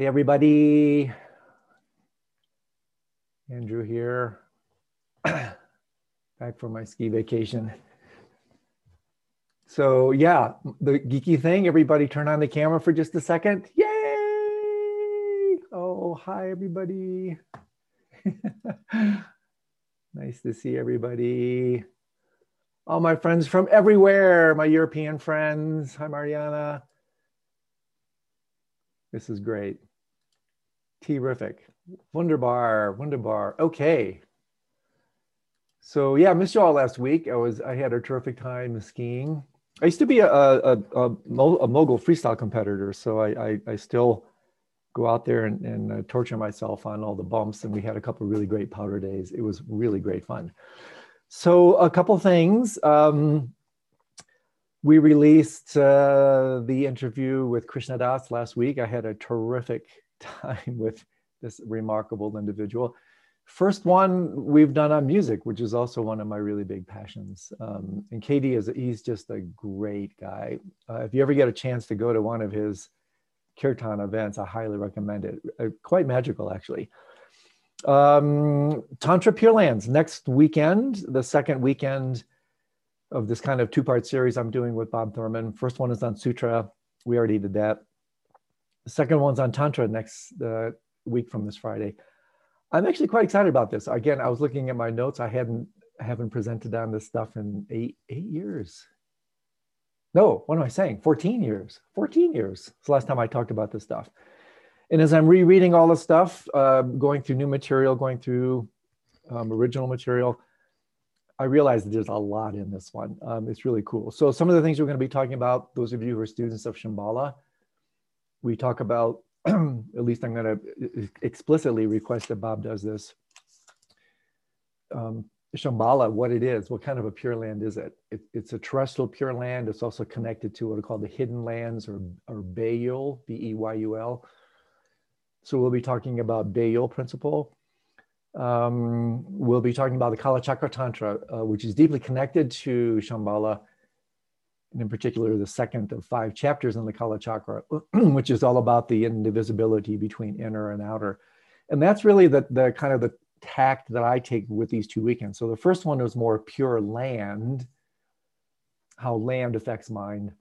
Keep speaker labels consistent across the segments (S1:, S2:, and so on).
S1: Hey, everybody. Andrew here. Back from my ski vacation. So, yeah, the geeky thing, everybody turn on the camera for just a second. Yay! Oh, hi, everybody. nice to see everybody. All my friends from everywhere, my European friends. Hi, Mariana. This is great. Terrific. Wunderbar. Wunderbar. Okay. So yeah, I missed you all last week. I was I had a terrific time skiing. I used to be a a, a, a mogul freestyle competitor, so I, I, I still go out there and, and uh, torture myself on all the bumps. And we had a couple really great powder days. It was really great fun. So a couple things. Um, we released uh, the interview with Krishna Das last week. I had a terrific time with this remarkable individual. First one we've done on music, which is also one of my really big passions. Um, and KD is he's just a great guy. Uh, if you ever get a chance to go to one of his kirtan events, I highly recommend it. Uh, quite magical, actually. Um, Tantra Pure Lands next weekend, the second weekend of this kind of two part series I'm doing with Bob Thurman. First one is on Sutra. We already did that. The second one's on Tantra next uh, week from this Friday. I'm actually quite excited about this. Again, I was looking at my notes. I hadn't haven't presented on this stuff in eight eight years. No, what am I saying? 14 years. 14 years. It's the last time I talked about this stuff. And as I'm rereading all the stuff, uh, going through new material, going through um, original material, I realize that there's a lot in this one. Um, it's really cool. So some of the things we're going to be talking about, those of you who are students of Shambhala, we talk about, at least I'm going to explicitly request that Bob does this. Um, Shambhala, what it is, what kind of a pure land is it? it? It's a terrestrial pure land. It's also connected to what are called the hidden lands or, or Beyul, B-E-Y-U-L. So we'll be talking about Beyul principle um, we'll be talking about the Kalachakra Tantra, uh, which is deeply connected to Shambhala, and in particular, the second of five chapters in the Kalachakra, which is all about the indivisibility between inner and outer. And that's really the, the kind of the tact that I take with these two weekends. So the first one was more pure land, how land affects mind.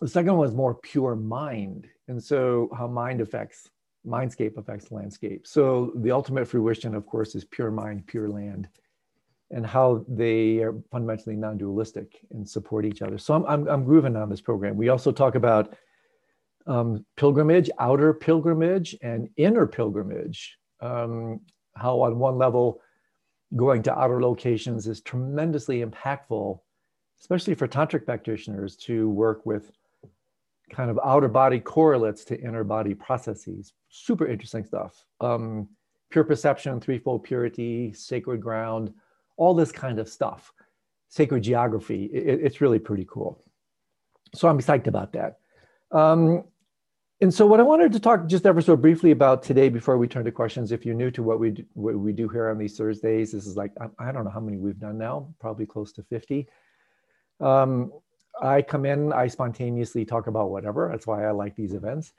S1: The second one was more pure mind. And so how mind affects mindscape affects landscape. So the ultimate fruition, of course, is pure mind, pure land, and how they are fundamentally non-dualistic and support each other. So I'm, I'm, I'm grooving on this program. We also talk about um, pilgrimage, outer pilgrimage, and inner pilgrimage. Um, how on one level, going to outer locations is tremendously impactful, especially for tantric practitioners to work with kind of outer body correlates to inner body processes. Super interesting stuff. Um, pure perception, threefold purity, sacred ground, all this kind of stuff. Sacred geography. It, it's really pretty cool. So I'm psyched about that. Um, and so what I wanted to talk just ever so briefly about today before we turn to questions, if you're new to what we do, what we do here on these Thursdays, this is like, I, don't know how many we've done now, probably close to 50. Um, I come in, I spontaneously talk about whatever. That's why I like these events.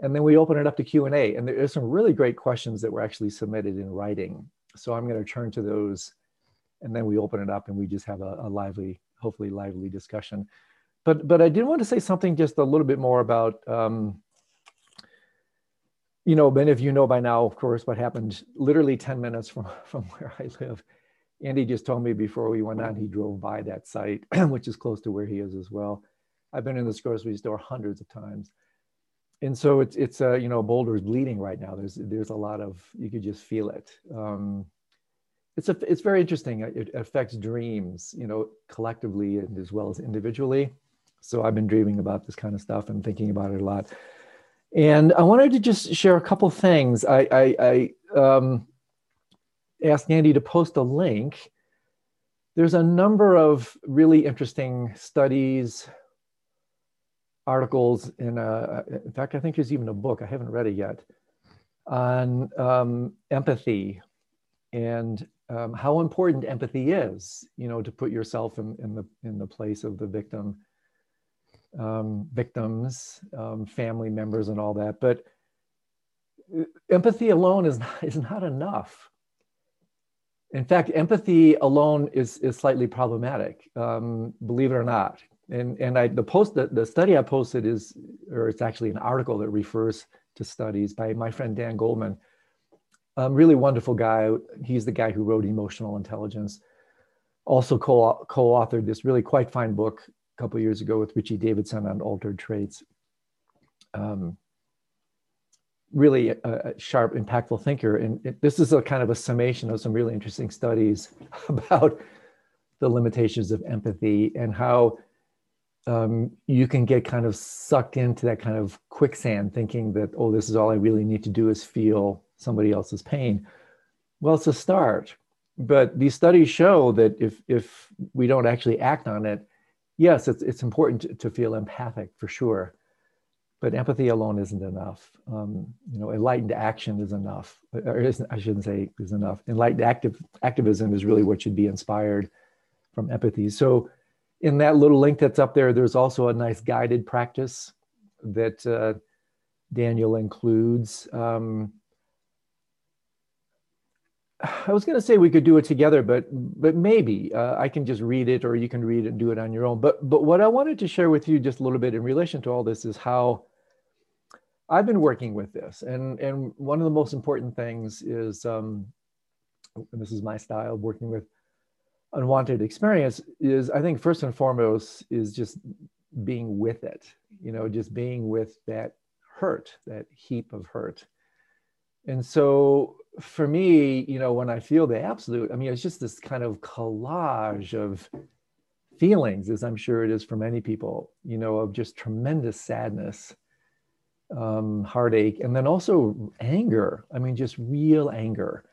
S1: And then we open it up to Q&A. And there's some really great questions that were actually submitted in writing. So I'm going to turn to those and then we open it up and we just have a, a lively, hopefully lively discussion. But, but I did want to say something just a little bit more about, um, you know, many of you know by now, of course, what happened literally 10 minutes from, from where I live Andy just told me before we went on, he drove by that site, which is close to where he is as well. I've been in this grocery store hundreds of times. And so it's, it's uh, you know, Boulder's bleeding right now. There's, there's a lot of, you could just feel it. Um, it's, a, it's very interesting. It affects dreams, you know, collectively and as well as individually. So I've been dreaming about this kind of stuff and thinking about it a lot. And I wanted to just share a couple things. I, I, I um, asked Andy to post a link. There's a number of really interesting studies, articles, in, a, in fact, I think there's even a book, I haven't read it yet, on um, empathy and um, how important empathy is, you know, to put yourself in, in, the, in the place of the victim, um, victims, um, family members and all that. But empathy alone is not, is not enough. In fact, empathy alone is, is slightly problematic, um, believe it or not. And, and I, the post, the, the study I posted is, or it's actually an article that refers to studies by my friend Dan Goleman. Um, really wonderful guy. He's the guy who wrote Emotional Intelligence. Also co- co-authored this really quite fine book a couple years ago with Richie Davidson on altered traits. Um, really a, a, sharp, impactful thinker. And it, this is a kind of a summation of some really interesting studies about the limitations of empathy and how um, you can get kind of sucked into that kind of quicksand thinking that, oh, this is all I really need to do is feel somebody else's pain. Well, it's a start. But these studies show that if, if we don't actually act on it, yes, it's, it's important to, to feel empathic for sure but empathy alone isn't enough. Um, you know, enlightened action is enough, or isn't, I shouldn't say is enough. Enlightened active activism is really what should be inspired from empathy. So, in that little link that's up there, there's also a nice guided practice that uh, Daniel includes. Um, I was going to say we could do it together, but but maybe uh, I can just read it, or you can read it and do it on your own. But but what I wanted to share with you just a little bit in relation to all this is how I've been working with this, and and one of the most important things is, um, and this is my style of working with unwanted experience, is I think first and foremost is just being with it. You know, just being with that hurt, that heap of hurt. And so for me, you know, when I feel the absolute, I mean, it's just this kind of collage of feelings, as I'm sure it is for many people, you know, of just tremendous sadness um, heartache, and then also anger. I mean, just real anger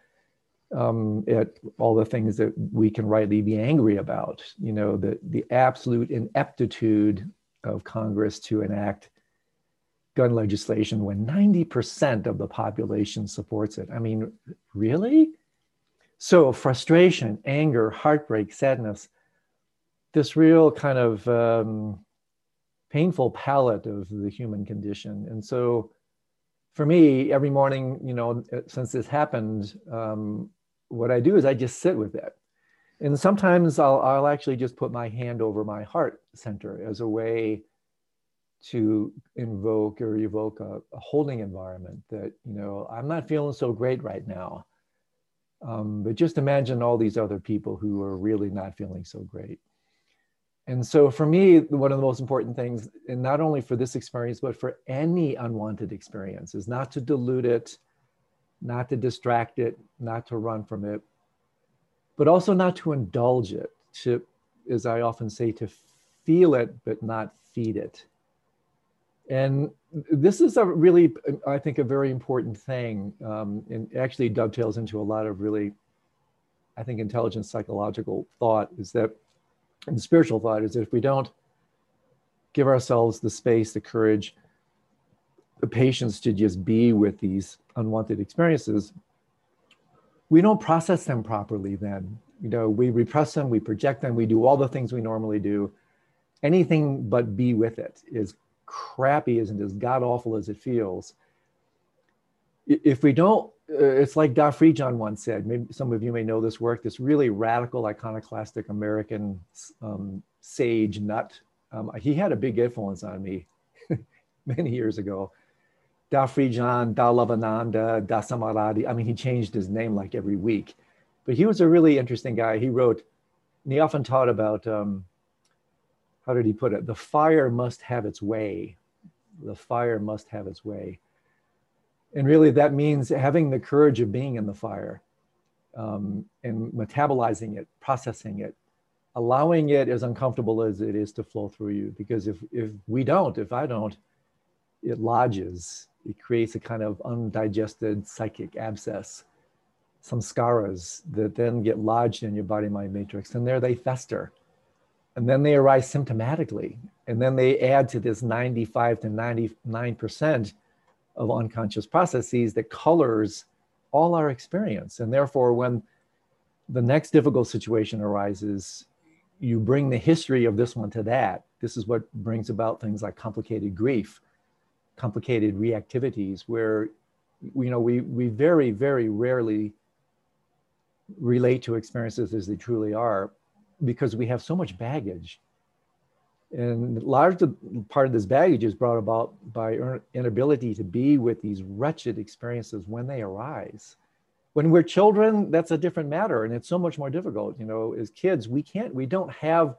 S1: um, at all the things that we can rightly be angry about. You know, the the absolute ineptitude of Congress to enact gun legislation when 90% of the population supports it. I mean, really? So frustration, anger, heartbreak, sadness, this real kind of um, painful palette of the human condition. And so for me, every morning, you know, since this happened, um, what I do is I just sit with it. And sometimes I'll, I'll actually just put my hand over my heart center as a way to invoke or evoke a, a holding environment that, you know, I'm not feeling so great right now. Um, but just imagine all these other people who are really not feeling so great. And so for me, one of the most important things, and not only for this experience, but for any unwanted experience, is not to dilute it, not to distract it, not to run from it, but also not to indulge it, to, as I often say, to feel it, but not feed it. And this is a really, I think, a very important thing, um, and actually dovetails into a lot of really, I think, intelligent psychological thought is that and spiritual thought is that if we don't give ourselves the space, the courage, the patience to just be with these unwanted experiences, we don't process them properly then. You know, we repress them, we project them, we do all the things we normally do. Anything but be with it is crappy and as god awful as it feels. If we don't uh, it's like Da Free John once said, maybe some of you may know this work, this really radical, iconoclastic American um, sage nut. Um, he had a big influence on me many years ago. Da Free John, Da Love-Ananda, Da Samaradi. I mean, he changed his name like every week. But he was a really interesting guy. He wrote, and he often taught about, um, how did he put it? The fire must have its way. The fire must have its way. And really that means having the courage of being in the fire um, and metabolizing it processing it allowing it as uncomfortable as it is to flow through you. Because if if we don't if i don't it lodges. It creates a kind of undigested psychic abscess samskaras that then get lodged in your body mind matrix. And there they fester and then they arise symptomatically and then they add to this 95 to 99 percent of unconscious processes that colors all our experience. And therefore, when the next difficult situation arises, you bring the history of this one to that. This is what brings about things like complicated grief, complicated reactivities, where you know, we, we very, very rarely relate to experiences as they truly are because we have so much baggage. And large part of this baggage is brought about by inability to be with these wretched experiences when they arise. When we're children, that's a different matter, and it's so much more difficult. You know, as kids, we can't, we don't have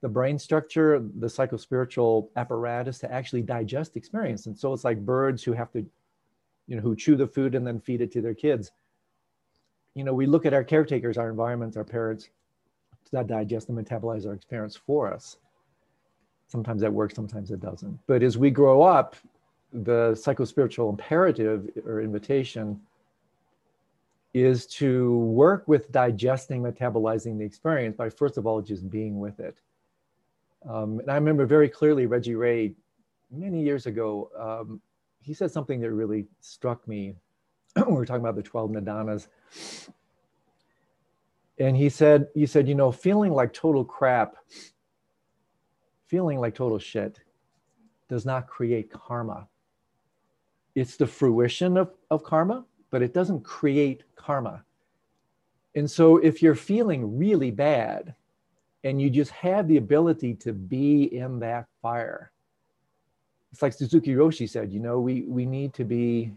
S1: the brain structure, the psychospiritual apparatus to actually digest experience. And so it's like birds who have to, you know, who chew the food and then feed it to their kids. You know, we look at our caretakers, our environments, our parents, to digest and metabolize our experience for us. Sometimes that works, sometimes it doesn't. But as we grow up, the psychospiritual imperative or invitation is to work with digesting, metabolizing the experience by first of all just being with it. Um, and I remember very clearly Reggie Ray many years ago. Um, he said something that really struck me. we were talking about the 12 nidanas. And he said, he said, you know, feeling like total crap, feeling like total shit does not create karma. It's the fruition of, of karma, but it doesn't create karma. And so if you're feeling really bad, and you just have the ability to be in that fire. It's like Suzuki Roshi said, you know, we, we need to be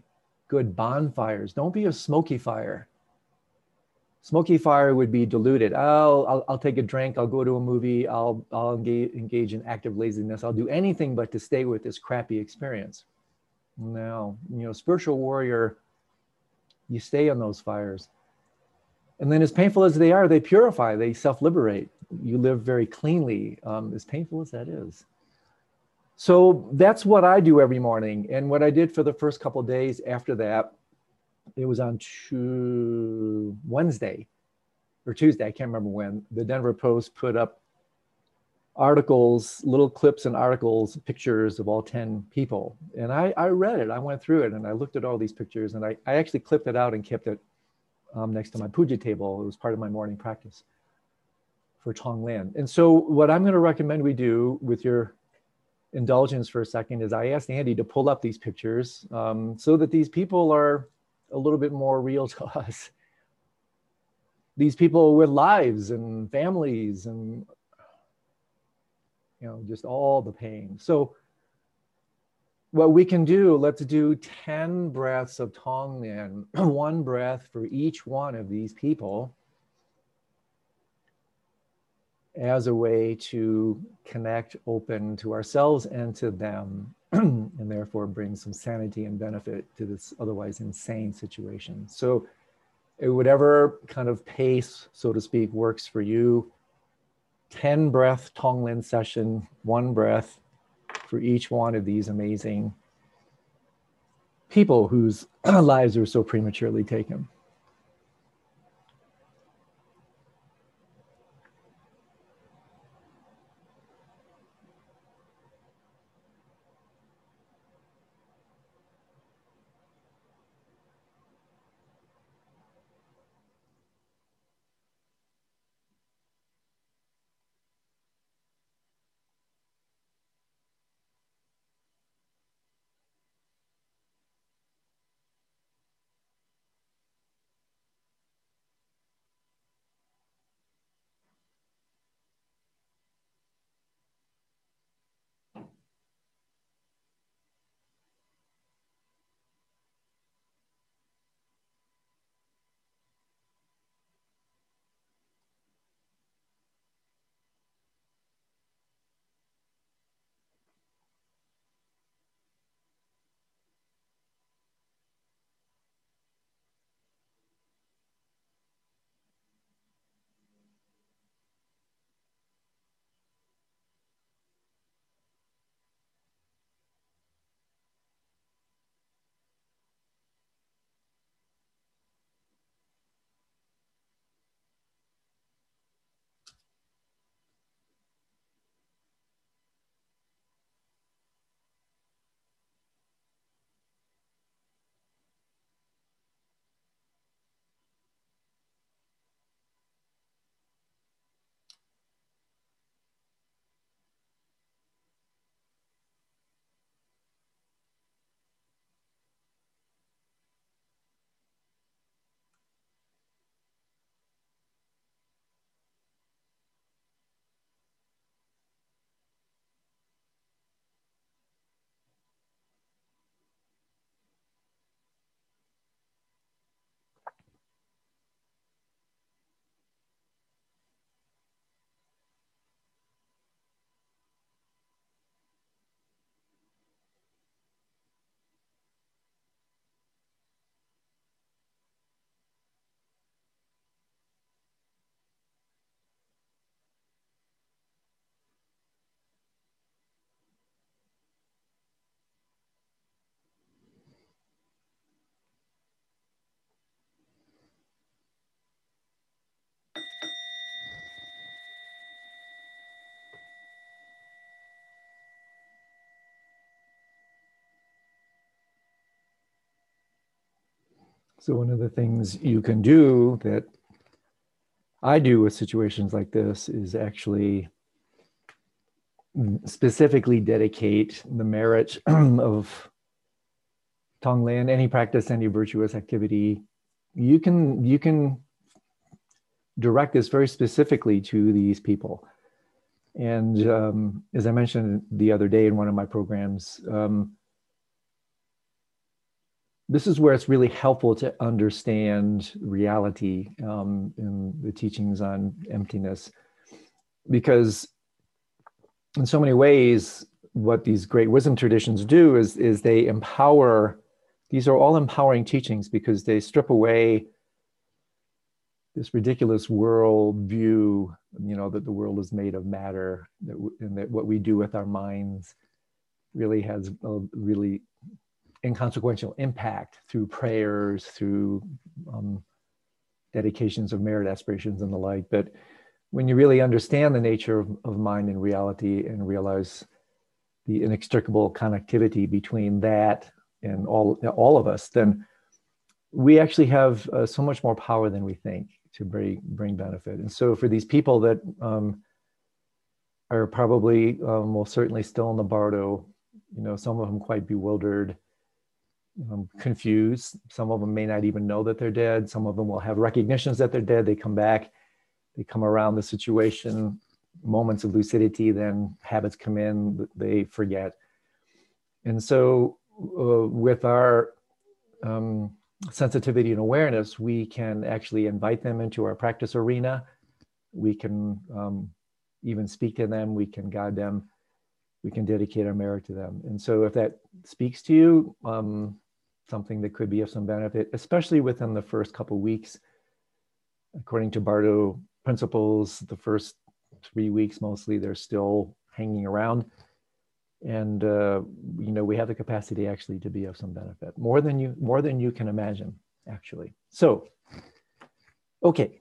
S1: good bonfires. Don't be a smoky fire. Smoky fire would be diluted. I'll, I'll, I'll take a drink. I'll go to a movie. I'll, I'll engage, engage in active laziness. I'll do anything but to stay with this crappy experience. No, you know, spiritual warrior, you stay on those fires. And then, as painful as they are, they purify, they self liberate. You live very cleanly, um, as painful as that is. So that's what I do every morning. And what I did for the first couple days after that, it was on two, Wednesday or Tuesday, I can't remember when, the Denver Post put up articles, little clips and articles, pictures of all 10 people. And I, I read it, I went through it and I looked at all these pictures and I, I actually clipped it out and kept it um, next to my puja table. It was part of my morning practice for Tonglen. And so what I'm going to recommend we do with your indulgence for a second is I asked Andy to pull up these pictures um, so that these people are a little bit more real to us. These people with lives and families and you know just all the pain. So what we can do, let's do 10 breaths of Tonglen, one breath for each one of these people as a way to connect open to ourselves and to them, and therefore bring some sanity and benefit to this otherwise insane situation. So, uh, whatever kind of pace, so to speak, works for you, 10 breath Tonglen session, one breath for each one of these amazing people whose lives were so prematurely taken. So, one of the things you can do that I do with situations like this is actually specifically dedicate the merit of Tonglen, any practice, any virtuous activity. You can you can direct this very specifically to these people. And um, as I mentioned the other day in one of my programs, um, this is where it's really helpful to understand reality um, in the teachings on emptiness, because in so many ways, what these great wisdom traditions do is, is they empower, these are all empowering teachings because they strip away this ridiculous world view, you know, that the world is made of matter, that w- and that what we do with our minds really has a really inconsequential impact through prayers, through um, dedications of merit aspirations and the like. But when you really understand the nature of, of mind and reality and realize the inextricable connectivity between that and all, all of us, then we actually have uh, so much more power than we think to bring bring benefit. And so for these people that um, are probably um, well certainly still in the bardo, you know, some of them quite bewildered, um, confused. Some of them may not even know that they're dead. Some of them will have recognitions that they're dead. They come back, they come around the situation, moments of lucidity, then habits come in, they forget. And so uh, with our um, sensitivity and awareness, we can actually invite them into our practice arena. We can um, even speak to them, we can guide them, we can dedicate our merit to them. And so, if that speaks to you, um, something that could be of some benefit, especially within the first couple weeks, according to Bardo principles, the first three weeks mostly they're still hanging around. And uh, you know we have the capacity actually to be of some benefit more than you more than you can imagine actually. So okay.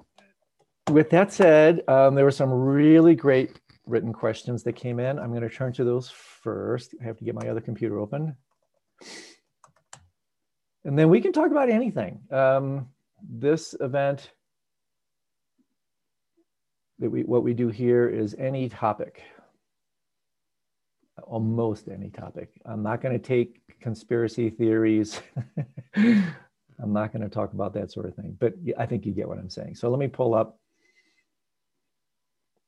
S1: With that said um, there were some really great written questions that came in. I'm going to turn to those first. I have to get my other computer open and then we can talk about anything um, this event that we what we do here is any topic almost any topic. I'm not going to take conspiracy theories. I'm not going to talk about that sort of thing, but I think you get what I'm saying. So let me pull up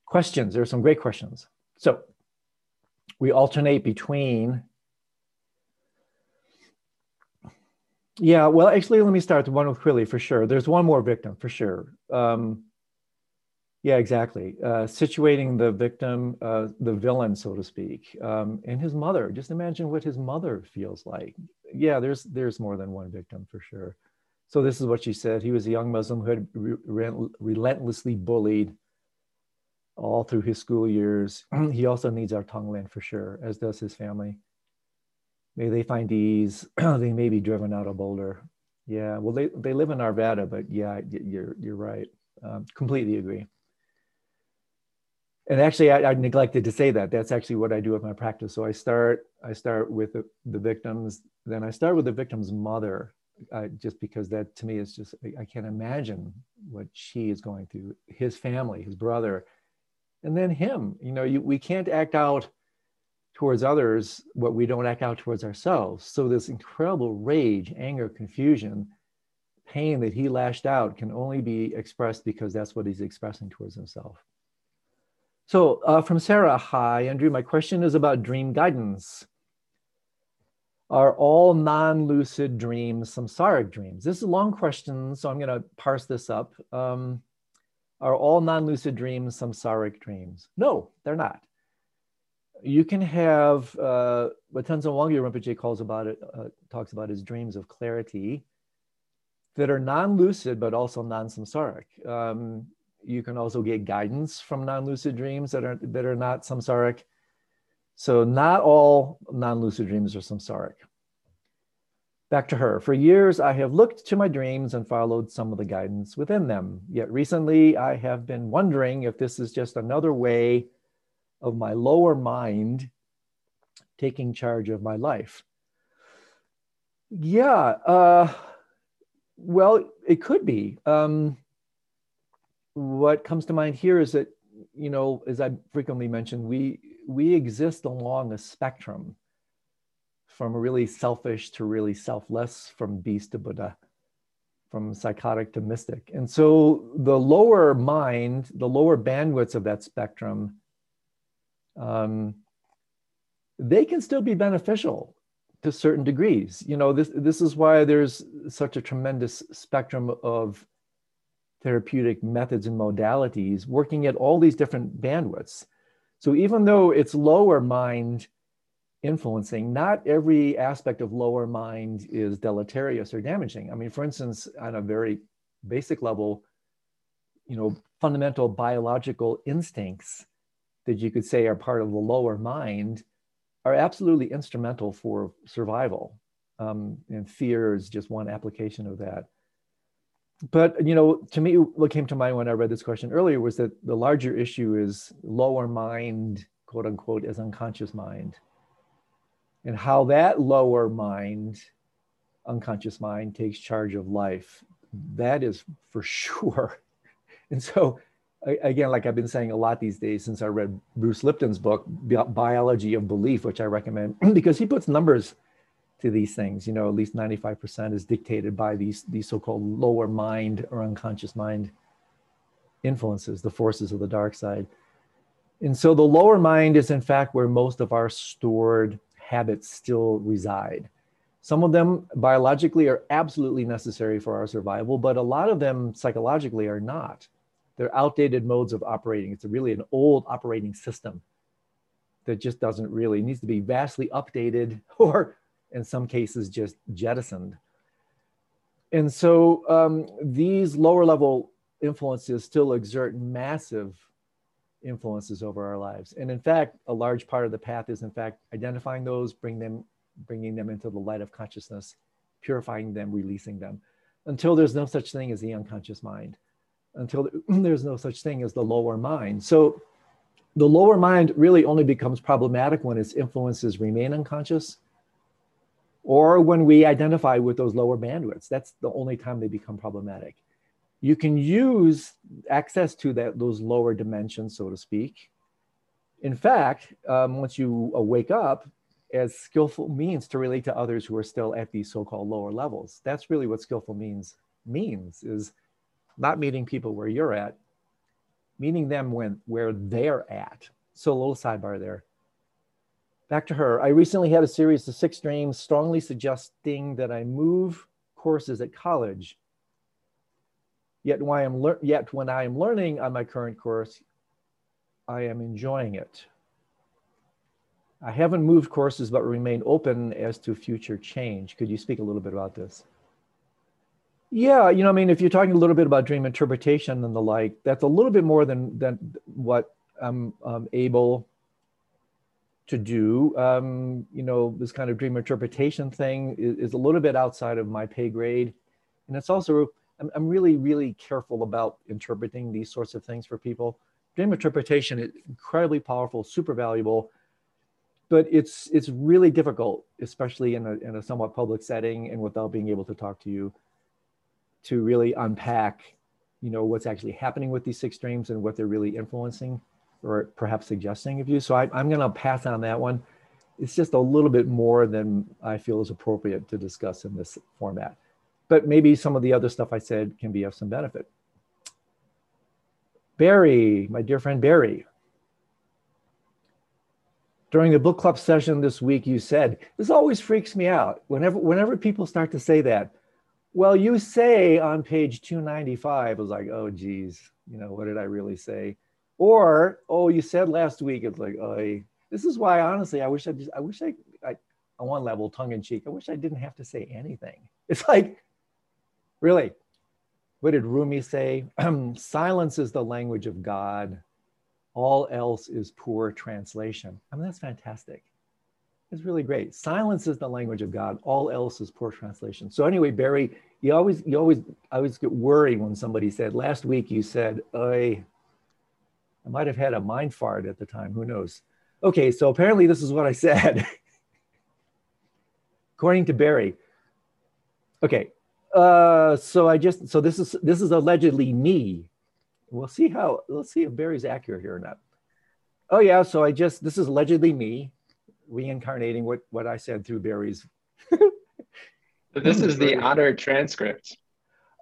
S1: questions. There are some great questions. So we alternate between. Yeah, well, actually, let me start the one with Quilly for sure. There's one more victim for sure. Um, yeah, exactly. Uh, situating the victim, uh, the villain, so to speak, um, and his mother. Just imagine what his mother feels like. Yeah, there's there's more than one victim for sure. So this is what she said. He was a young Muslim who had re- relentlessly bullied all through his school years. he also needs our Tonglen for sure, as does his family. May they find ease. they may be driven out of Boulder. Yeah, well, they, they live in Arvada, but yeah, you're you're right. Um, completely agree and actually I, I, neglected to say that that's actually what i do with my practice so i start i start with the, the victims then i start with the victim's mother uh, just because that to me is just I, I can't imagine what she is going through his family his brother and then him you know you, we can't act out towards others what we don't act out towards ourselves so this incredible rage anger confusion pain that he lashed out can only be expressed because that's what he's expressing towards himself so uh, from Sarah, hi, Andrew. My question is about dream guidance. Are all non lucid dreams samsaric dreams? This is a long question, so I'm going to parse this up. Um, are all non lucid dreams samsaric dreams? No, they're not. You can have uh, what Tenzin Wangyal Rinpoche calls about it, uh, talks about his dreams of clarity that are non lucid but also non samsaric. Um, you can also get guidance from non-lucid dreams that are that are not samsaric. So not all non-lucid dreams are samsaric. Back to her. For years, I have looked to my dreams and followed some of the guidance within them. Yet recently, I have been wondering if this is just another way of my lower mind taking charge of my life. Yeah, uh, Well, it could be. Um, what comes to mind here is that, you know, as I frequently mention, we we exist along a spectrum from really selfish to really selfless, from beast to Buddha, from psychotic to mystic. And so the lower mind, the lower bandwidths of that spectrum, um, they can still be beneficial to certain degrees. You know, this this is why there's such a tremendous spectrum of therapeutic methods and modalities working at all these different bandwidths. So even though it's lower mind influencing, not every aspect of lower mind is deleterious or damaging. I mean, for instance, on a very basic level, you know, fundamental biological instincts that you could say are part of the lower mind are absolutely instrumental for survival. Um, and fear is just one application of that. But you know, to me, what came to mind when I read this question earlier was that the larger issue is lower mind, quote unquote, as unconscious mind, and how that lower mind, unconscious mind, takes charge of life. That is for sure. And so again, like I've been saying a lot these days since I read Bruce Lipton's book, Biology of Belief, which I recommend because he puts numbers to these things. You know, at least 95% is dictated by these, these so called lower mind or unconscious mind influences, the forces of the dark side. And so the lower mind is, in fact, where most of our stored habits still reside. Some of them biologically are absolutely necessary for our survival, but a lot of them psychologically are not they're outdated modes of operating. It's really an old operating system that just doesn't really needs to be vastly updated or in some cases just jettisoned. And so um, these lower level influences still exert massive influences over our lives. And in fact, a large part of the path is in fact identifying those, bring them, bringing them into the light of consciousness, purifying them, releasing them, until there's no such thing as the unconscious mind until there's no such thing as the lower mind. So the lower mind really only becomes problematic when its influences remain unconscious or when we identify with those lower bandwidths. That's the only time they become problematic. You can use access to that, those lower dimensions, so to speak. In fact, um, once you wake up, as skillful means to relate to others who are still at these so-called lower levels. That's really what skillful means means is not meeting people where you're at, meeting them when where they're at. So a little sidebar there. Back to her. I recently had a series of six dreams strongly suggesting that I move courses at college. Yet when I am lear- yet when I am learning on my current course, I am enjoying it. I haven't moved courses but remain open as to future change. Could you speak a little bit about this? Yeah, you know, I mean, if you're talking a little bit about dream interpretation and the like, that's a little bit more than than what I'm um, able to do. Um, you know, this kind of dream interpretation thing is, is, a little bit outside of my pay grade, and it's also I'm, I'm really really careful about interpreting these sorts of things for people. Dream interpretation is incredibly powerful, super valuable, but it's it's really difficult, especially in a in a somewhat public setting and without being able to talk to you to really unpack, you know, what's actually happening with these six dreams and what they're really influencing or perhaps suggesting of you. So I, I'm going to pass on that one. It's just a little bit more than I feel is appropriate to discuss in this format. But maybe some of the other stuff I said can be of some benefit. Barry, my dear friend Barry, during the book club session this week, you said, this always freaks me out. Whenever, whenever people start to say that, well, you say on page 295, I was like, oh, geez, you know, what did I really say? Or, oh, you said last week, it's like, oh, this is why, honestly, I wish I just, I wish I, I, on one level, tongue in cheek, I wish I didn't have to say anything. It's like, really, what did Rumi say? Silence is the language of God. All else is poor translation. I mean, that's fantastic. It's really great. Silence is the language of God. All else is poor translation. So anyway, Barry, you always, you always, I always get worried when somebody said, last week you said, I, I might have had a mind fart at the time. Who knows? Okay, so apparently this is what I said. According to Barry. Okay, uh, so I just so this is this is allegedly me. We'll see how let's see if Barry's accurate here or not. Oh yeah, so I just this is allegedly me reincarnating what what I said through Barry's.
S2: this is the Otter transcript.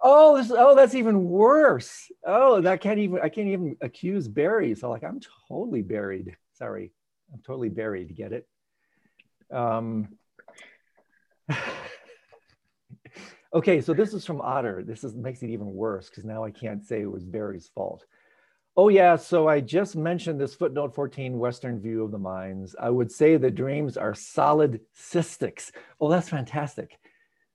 S1: Oh, this, oh, that's even worse. Oh, that can't even I can't even accuse Barry. So like I'm totally buried. Sorry, I'm totally buried. Get it? Um, okay, so this is from Otter. This is makes it even worse because now I can't say it was Barry's fault. Oh yeah, so I just mentioned this footnote 14 Western view of the minds. I would say the dreams are solid cystics. Oh, that's fantastic.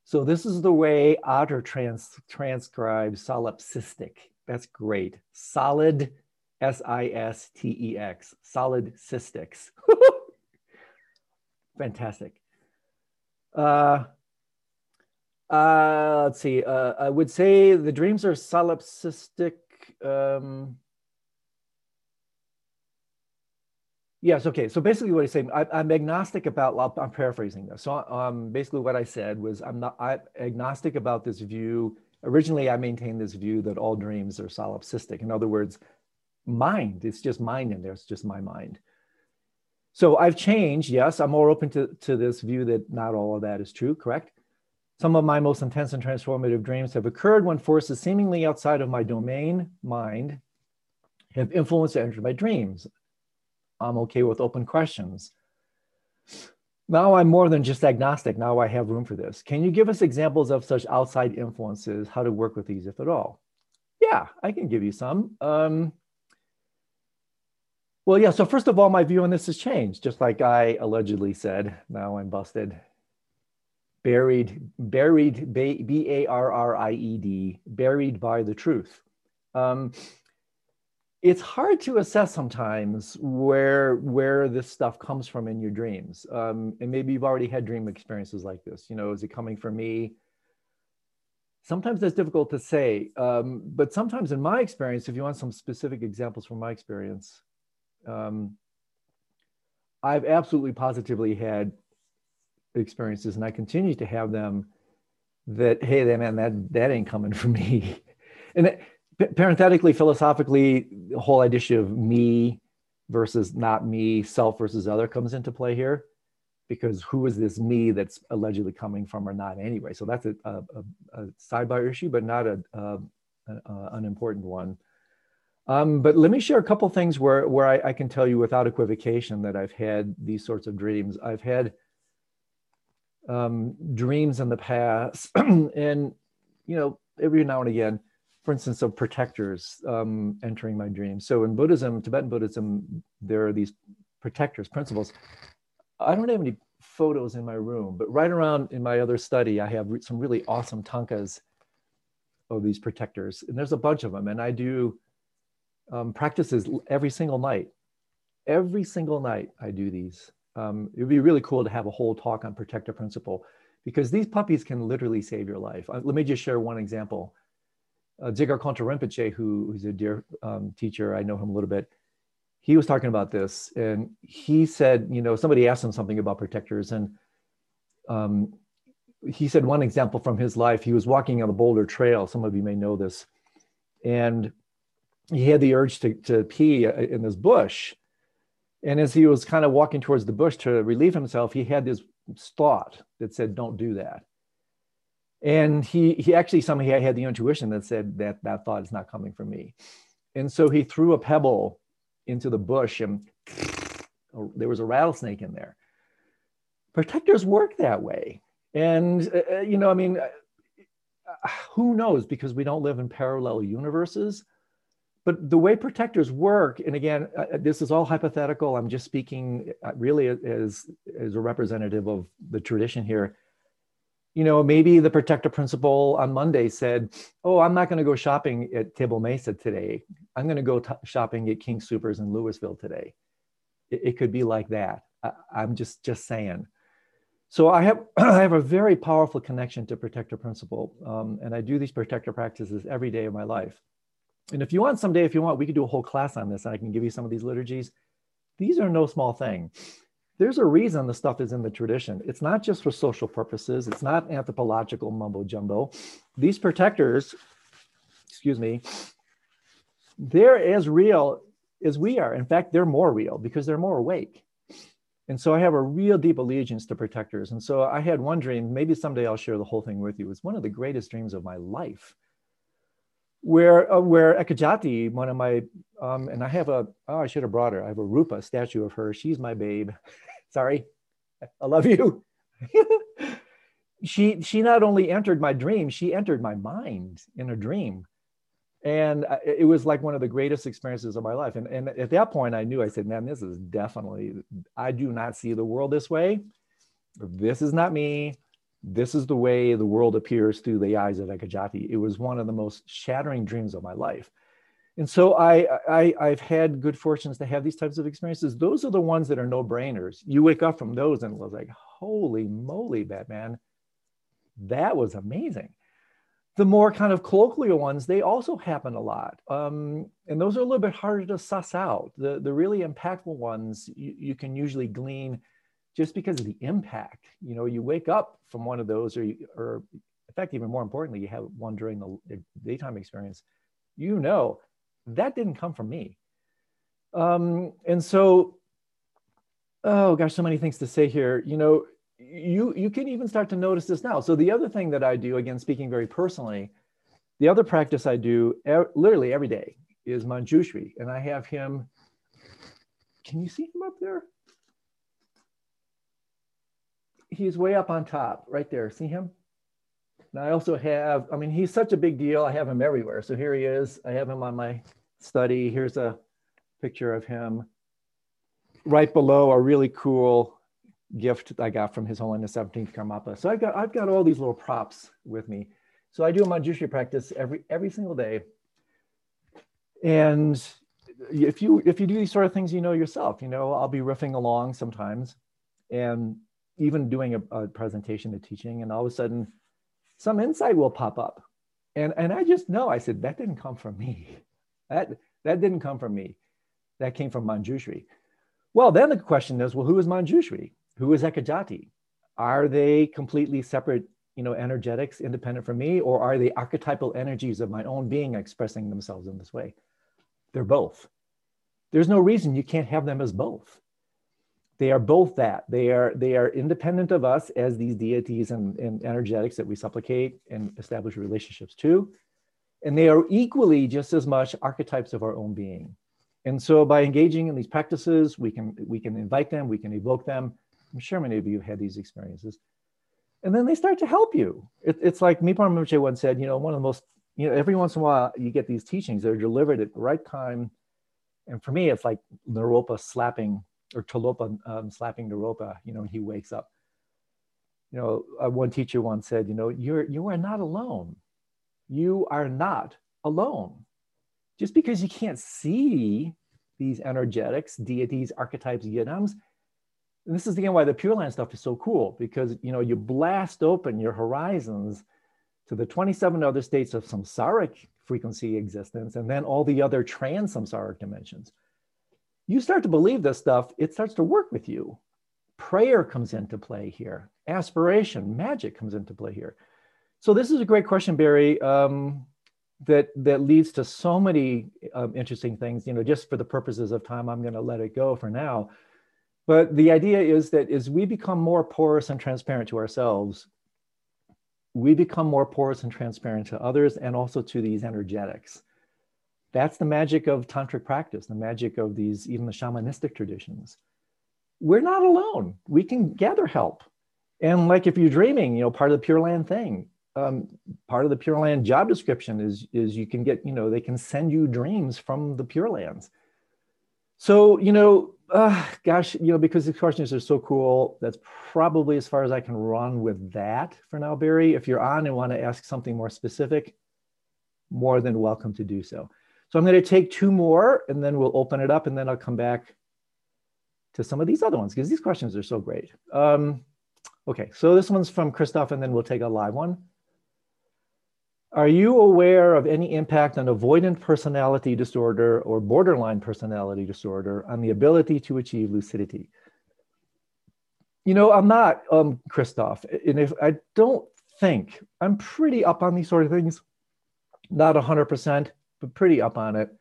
S1: So this is the way Otter trans transcribes solipsistic. That's great. Solid, S-I-S-T-E-X, solid cystics. Fantastic. Uh, uh, let's see. Uh, I would say the dreams are solipsistic. Um, yes. Okay. So basically, what he's saying, I, am agnostic about. I'm paraphrasing this. So um, basically, what I said was, I'm not. I'm agnostic about this view. Originally, I maintained this view that all dreams are solipsistic. In other words, mind. It's just mind in there. It's just my mind. So I've changed. Yes, I'm more open to, to this view that not all of that is true, correct? Some of my most intense and transformative dreams have occurred when forces seemingly outside of my domain, mind, have influenced and entered my dreams. I'm okay with open questions. Now I'm more than just agnostic. Now I have room for this. Can you give us examples of such outside influences, how to work with these, if at all? Yeah, I can give you some. Um, well, yeah. So first of all, my view on this has changed. Just like I allegedly said, now I'm busted. Buried, buried, B A R R I E D, buried by the truth. Um, it's hard to assess sometimes where where this stuff comes from in your dreams. Um, and maybe you've already had dream experiences like this. You know, is it coming from me? Sometimes that's difficult to say. Um, but sometimes in my experience, if you want some specific examples from my experience, um, I've absolutely positively had experiences, and I continue to have them. That hey, that man, that that ain't coming from me. and it, parenthetically, philosophically, the whole idea of me versus not me, self versus other comes into play here, because who is this me that's allegedly coming from or not anyway? So that's a, a, a sidebar issue, but not a, a, an important one. Um, but let me share a couple things where, where I, I, can tell you without equivocation that I've had these sorts of dreams. I've had um, dreams in the past, and you know, every now and again, for instance, of protectors um, entering my dreams. So in Buddhism, Tibetan Buddhism, there are these protectors, principles. I don't have any photos in my room, but right around in my other study, I have some really awesome tankas of these protectors, and there's a bunch of them, and I do um, practices every single night. Every single night I do these. Um, it would be really cool to have a whole talk on protector principle because these puppies can literally save your life. Uh, let me just share one example. Uh, Kongtrul Rinpoche, who, who's a dear um, teacher, I know him a little bit, he was talking about this and he said, you know, somebody asked him something about protectors and um, he said one example from his life, he was walking on the Boulder Trail. Some of you may know this. And he had the urge to, to pee uh, in this bush. And as he was kind of walking towards the bush to relieve himself, he had this thought that said, Don't do that. And he, he actually somehow had the intuition that said that that thought is not coming from me. And so he threw a pebble into the bush and there was a rattlesnake in there. Protectors work that way. And, uh, uh you know, I mean, uh, who knows? Because we don't live in parallel universes but the way protectors work, and again, uh, uh, this is all hypothetical. I'm just speaking uh, really as, as a representative of the tradition here. You know, maybe the protector principle on Monday said, Oh, I'm not going to go shopping at Table Mesa today. I'm going to go t- shopping at King Soopers in Louisville today. It, it could be like that. I, I'm just, just saying. So I have, I have a very powerful connection to protector principle. Um, and I do these protector practices every day of my life. And if you want someday, if you want, we could do a whole class on this. And I can give you some of these liturgies. These are no small thing. There's a reason the stuff is in the tradition. It's not just for social purposes. It's not anthropological mumbo jumbo. These protectors, excuse me, they're as real as we are. In fact, they're more real because they're more awake. And so I have a real deep allegiance to protectors. And so I had one dream, maybe someday I'll share the whole thing with you. It's one of the greatest dreams of my life. Where, uh, where Ekajati, one of my, um, and I have a, oh, I should have brought her. I have a Rupa statue of her. She's my babe. Sorry, I love you. she, she not only entered my dream, she entered my mind in a dream. And it was like one of the greatest experiences of my life. And, and at that point i knew i said man this is definitely i do not see the world this way. This is not me. This is the way the world appears through the eyes of ekajati. It was one of the most shattering dreams of my life and so I, I i've had good fortunes to have these types of experiences those are the ones that are no brainers you wake up from those and was like holy moly batman that was amazing the more kind of colloquial ones, they also happen a lot. Um, and those are a little bit harder to suss out. The, the really impactful ones you, you, can usually glean just because of the impact. You know, you wake up from one of those, or, you, or in fact, even more importantly, you have one during the daytime experience, you know, that didn't come from me. Um, and so, oh gosh, so many things to say here. You know, you you can even start to notice this now. So the other thing that I do, again, speaking very personally, the other practice I do er, literally every day is Manjushri, and I have him. Can you see him up there? He's way up on top, right there. See him? And I also have, I mean, he's such a big deal. I have him everywhere. So here he is. I have him on my study. Here's a picture of him. Right below a really cool gift I got from His Holiness 17th Karmapa. So I've got I've got all these little props with me. So I do a Manjushri practice every every single day. And if you if you do these sort of things, you know yourself. You know, I'll be riffing along sometimes, and even doing a, a presentation, a teaching, and all of a sudden, some insight will pop up, and and I just know. I said that didn't come from me. That that didn't come from me. That came from Manjushri. Well, then the question is, well, who is Manjushri? who is Ekajati? Are they completely separate, you know, energetics independent from me, or are they archetypal energies of my own being expressing themselves in this way? They're both. There's no reason you can't have them as both. They are both that. They are they are independent of us as these deities and, and energetics that we supplicate and establish relationships to. And they are equally just as much archetypes of our own being. And so by engaging in these practices, we can we can invite them, we can evoke them, I'm sure many of you have had these experiences. And then they start to help you. It, it's like Mipham Rinpoche once said, you know, one of the most, you know, every once in a while you get these teachings that are delivered at the right time. And for me, it's like Naropa slapping or Tilopa um, slapping Naropa, you know, he wakes up. You know, uh, one teacher once said, you know, you're, you are not alone. You are not alone. Just because you can't see these energetics, deities, archetypes, yidams, and this is again why the Pure Land stuff is so cool because you know you blast open your horizons to the 27 other states of samsaric frequency existence and then all the other trans samsaric dimensions. You start to believe this stuff, it starts to work with you. Prayer comes into play here, aspiration, magic comes into play here. So this is a great question, Barry. Um, that that leads to so many um, interesting things. You know, just for the purposes of time, I'm going to let it go for now. But the idea is that as we become more porous and transparent to ourselves, we become more porous and transparent to others and also to these energetics. That's the magic of tantric practice, the magic of these, even the shamanistic traditions. We're not alone. We can gather help. And like if you're dreaming, you know, part of the Pure Land thing, um, part of the Pure Land job description is, is you can get, you know, they can send you dreams from the Pure Lands. So, you know, uh, gosh, you know, because the questions are so cool, that's probably as far as I can run with that for now, Barry. If you're on and want to ask something more specific, more than welcome to do so. So I'm going to take two more and then we'll open it up and then I'll come back to some of these other ones because these questions are so great. Um, okay, so this one's from Christoph and then we'll take a live one. Are you aware of any impact on avoidant personality disorder or borderline personality disorder on the ability to achieve lucidity? You know, I'm not, um, Christoph. And if I don't think, I'm pretty up on these sort of things. Not 100%, but pretty up on it.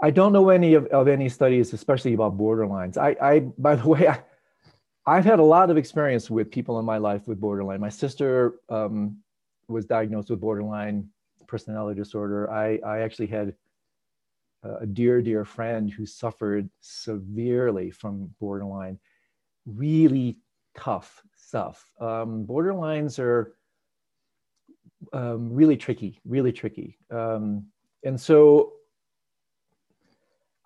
S1: I don't know any of, of any studies, especially about borderlines. I, I by the way, I, I've had a lot of experience with people in my life with borderline. My sister um, was diagnosed with borderline personality disorder. I, I actually had a dear, dear friend who suffered severely from borderline, really tough stuff. Um, borderlines are um, really tricky, really tricky. Um, and so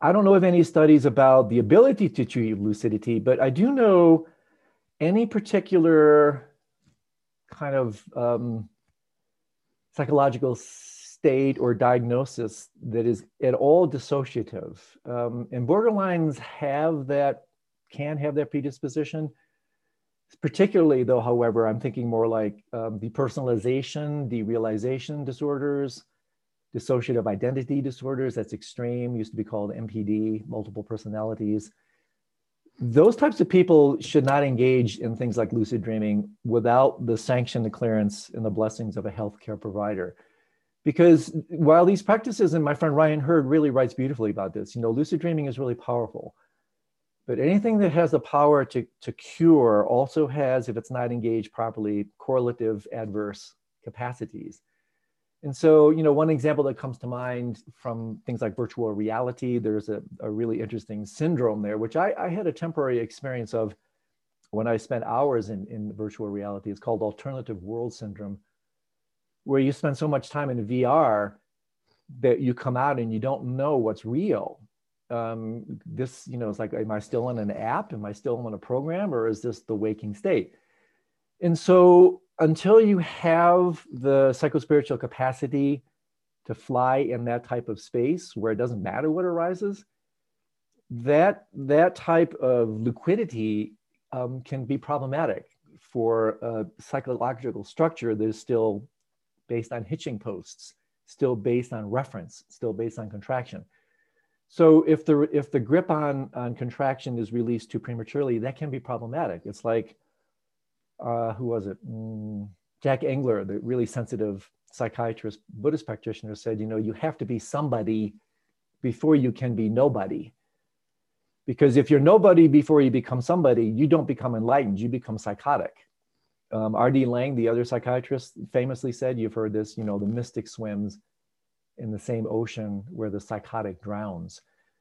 S1: I don't know of any studies about the ability to achieve lucidity, but I do know any particular kind of um, psychological state or diagnosis that is at all dissociative. Um, and borderlines have that, can have that predisposition. Particularly, though, however, I'm thinking more like um, depersonalization, derealization disorders, dissociative identity disorders, that's extreme, used to be called MPD, multiple personalities. Those types of people should not engage in things like lucid dreaming without the sanction, the clearance, and the blessings of a healthcare provider. Because while these practices, and my friend Ryan Hurd really writes beautifully about this, you know, lucid dreaming is really powerful. But anything that has the power to, to cure also has, if it's not engaged properly, correlative adverse capacities. And so, you know, one example that comes to mind from things like virtual reality, there's a, a really interesting syndrome there, which I, I, had a temporary experience of when I spent hours in, in virtual reality. It's called alternative world syndrome, where you spend so much time in VR that you come out and you don't know what's real. Um, this, you know, it's like, am I still in an app? Am I still in a program? Or is this the waking state? And so until you have the psychospiritual capacity to fly in that type of space where it doesn't matter what arises, that that type of liquidity um, can be problematic for a psychological structure that is still based on hitching posts, still based on reference, still based on contraction. So if the if the grip on on contraction is released too prematurely, that can be problematic. It's like uh, who was it? Mm, Jack Engler, the really sensitive psychiatrist, Buddhist practitioner, said, you know, you have to be somebody before you can be nobody. Because if you're nobody before you become somebody, you don't become enlightened, you become psychotic. Um, R.D. Laing, the other psychiatrist, famously said, you've heard this, you know, the mystic swims in the same ocean where the psychotic drowns.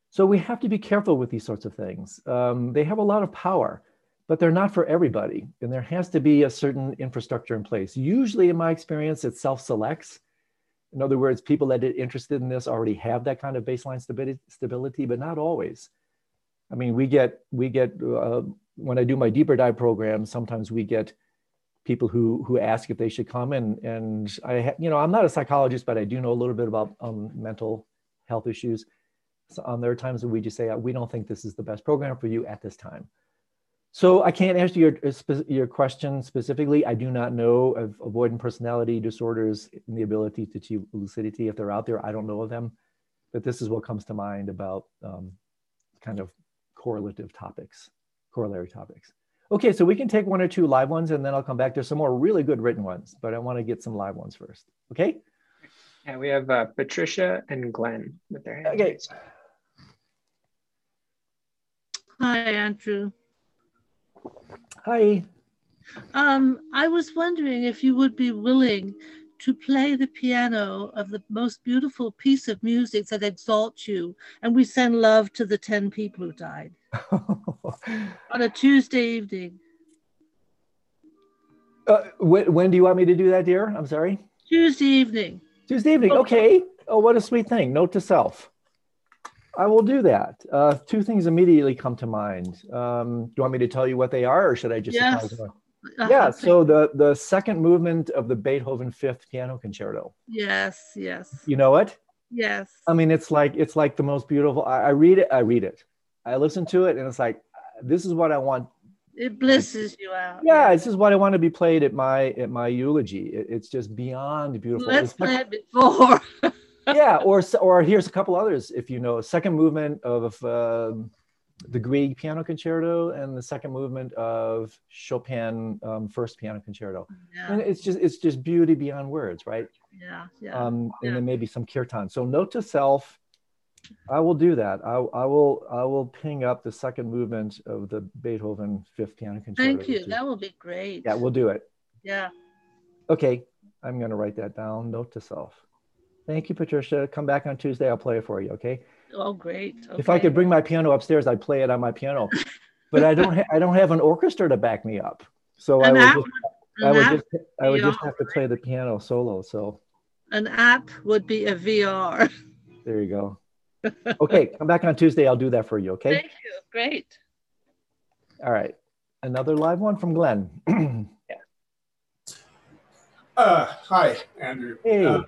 S1: So we have to be careful with these sorts of things. Um, they have a lot of power but they're not for everybody. And there has to be a certain infrastructure in place. Usually, in my experience, it self selects. In other words, people that are interested in this already have that kind of baseline stability, but not always. I mean, we get, we get, uh, when I do my deeper dive program, sometimes we get people who, who ask if they should come. And, and I, ha- you know, I'm not a psychologist, but I do know a little bit about um, mental health issues. So um, there are times when we just say, we don't think this is the best program for you at this time. So I can't answer your uh, your question specifically. I do not know of avoidant personality disorders and the ability to achieve lucidity. If they're out there, I don't know of them. But this is what comes to mind about um, kind of correlative topics, corollary topics. Okay, so we can take one or two live ones and then I'll come back. There's some more really good written ones, but I want to get some live ones first. Okay?
S2: Yeah, we have uh, Patricia and Glenn with their hands.
S1: Okay.
S3: Hi, Andrew.
S1: Hi.
S3: Um, I was wondering if you would be willing to play the piano of the most beautiful piece of music that exalts you, and we send love to the 10 people who died on a Tuesday evening.
S1: Uh, when, when do you want me to do that, dear? I'm sorry.
S3: Tuesday evening.
S1: Tuesday evening. Okay. Oh, what a sweet thing. Note to self. I will do that. Uh, two things immediately come to mind. Um, do you want me to tell you what they are, or should I just?
S3: Yes.
S1: Yeah. So the the second movement of the Beethoven Fifth Piano Concerto.
S3: Yes. Yes.
S1: You know it?
S3: Yes.
S1: I mean, it's like it's like the most beautiful. I, I read it. I read it. I listen to it, and it's like this is what I want.
S3: It blesses you out.
S1: Yeah, this is what I want to be played at my at my eulogy. It, it's just beyond beautiful.
S3: Let's play it before.
S1: yeah, or or here's a couple others if you know. Second movement of um, the Grieg Piano Concerto and the second movement of Chopin um, First Piano Concerto.
S3: Yeah.
S1: And it's just it's just beauty beyond words, right?
S3: Yeah. Yeah.
S1: Um,
S3: Yeah.
S1: and then maybe some kirtan. So note to self, I will do that. I, I will I will ping up the second movement of the Beethoven Fifth Piano Concerto.
S3: Thank you. That will be great.
S1: yeah, we'll do it.
S3: yeah.
S1: Okay, I'm going to write that down. Note to self. Thank you, Patricia. Come back on Tuesday. I'll play it for you. Okay.
S3: Oh, great.
S1: If I could bring my piano upstairs, I'd play it on my piano. but I don't. Ha- I don't have an orchestra to back me up. So I would
S3: app,
S1: just. I would just. I would just have to play the piano solo. So
S3: an app would be a VR.
S1: there you go. Okay, come back on Tuesday. I'll do that for you. Okay.
S3: Thank you. Great.
S1: All right. Another live one from Glenn. yeah.
S4: Uh, hi, Andrew.
S1: hey.
S4: Uh,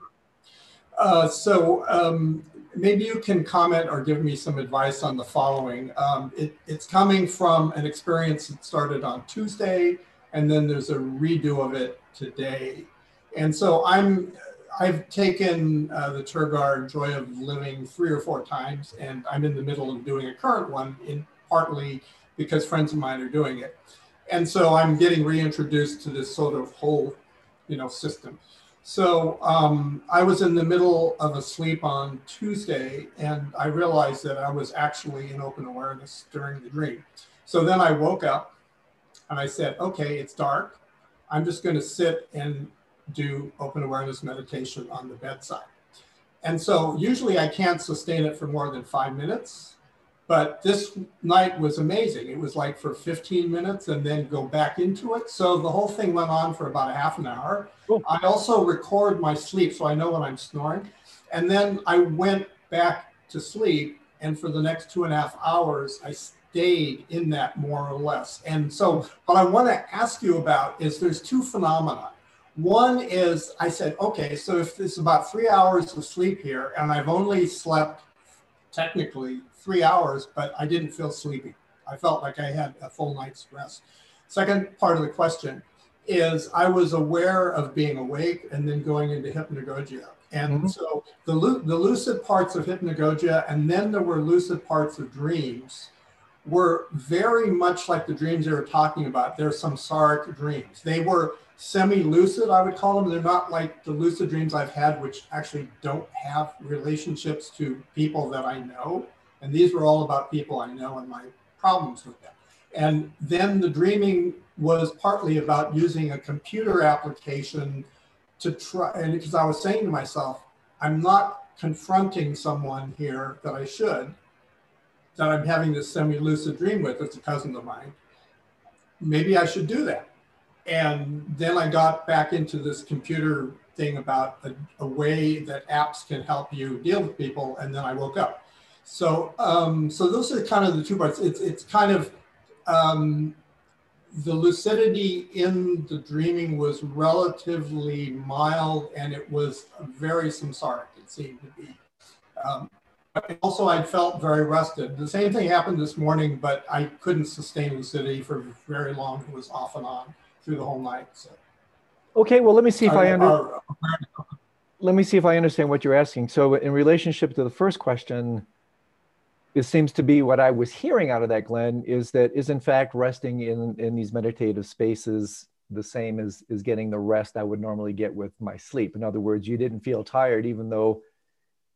S4: uh, so um, maybe you can comment or give me some advice on the following. Um, it, it's coming from an experience that started on Tuesday, and then there's a redo of it today. And so I'm, I've taken uh, the Tergar Joy of Living three or four times, and I'm in the middle of doing a current one, in partly because friends of mine are doing it. And so I'm getting reintroduced to this sort of whole, you know, system. So um, I was in the middle of a sleep on Tuesday, and I realized that I was actually in open awareness during the dream. So then I woke up, and I said, "Okay, it's dark. I'm just going to sit and do open awareness meditation on the bedside." And so usually I can't sustain it for more than five minutes. But this night was amazing. It was like for 15 minutes and then go back into it. So the whole thing went on for about a half an hour.
S1: Cool.
S4: I also record my sleep so I know when I'm snoring. And then I went back to sleep. And for the next two and a half hours, I stayed in that more or less. And so, what I want to ask you about is there's two phenomena. One is I said, okay, so if it's about three hours of sleep here, and I've only slept technically three hours, but I didn't feel sleepy. I felt like I had a full night's rest. Second part of the question is I was aware of being awake and then going into hypnagogia. And
S1: Mhm.
S4: so the, the lucid parts of hypnagogia, and then there were lucid parts of dreams, were very much like the dreams they were talking about. They're samsaric dreams. They were semi-lucid, I would call them. They're not like the lucid dreams I've had, which actually don't have relationships to people that I know. And these were all about people I know and my problems with them. And then the dreaming was partly about using a computer application to try, and because I was saying to myself, I'm not confronting someone here that I should, that I'm having this semi lucid dream with. It's a cousin of mine. Maybe I should do that. And then I got back into this computer thing about a, a way that apps can help you deal with people. And then I woke up. So, um, so those are kind of the two parts. It's, it's kind of um, the lucidity in the dreaming was relatively mild and it was very samsaric, it seemed to be. Um, but also, I felt very rested. The same thing happened this morning, but I couldn't sustain lucidity for very long. It was off and on through the whole night. So,
S1: Okay. Well, let me see if I
S4: Our-
S1: under,
S4: our-
S1: let me see if I understand what you're asking. So, in relationship to the first question, it seems to be what I was hearing out of that, Glenn, is that is in fact resting in in these meditative spaces the same as is getting the rest I would normally get with my sleep. In other words, you didn't feel tired even though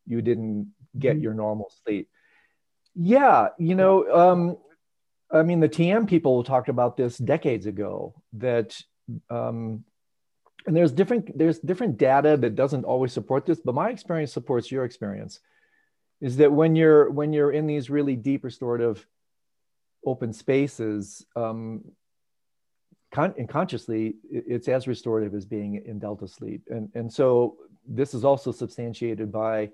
S1: you didn't get
S4: Mhm.
S1: your normal sleep. Yeah, you know, um, I mean, the TM people talked about this decades ago that um, and there's different there's different data that doesn't always support this but my experience supports your experience is that when you're when you're in these really deep restorative open spaces um, con- and consciously it's as restorative as being in delta sleep. And and so this is also substantiated by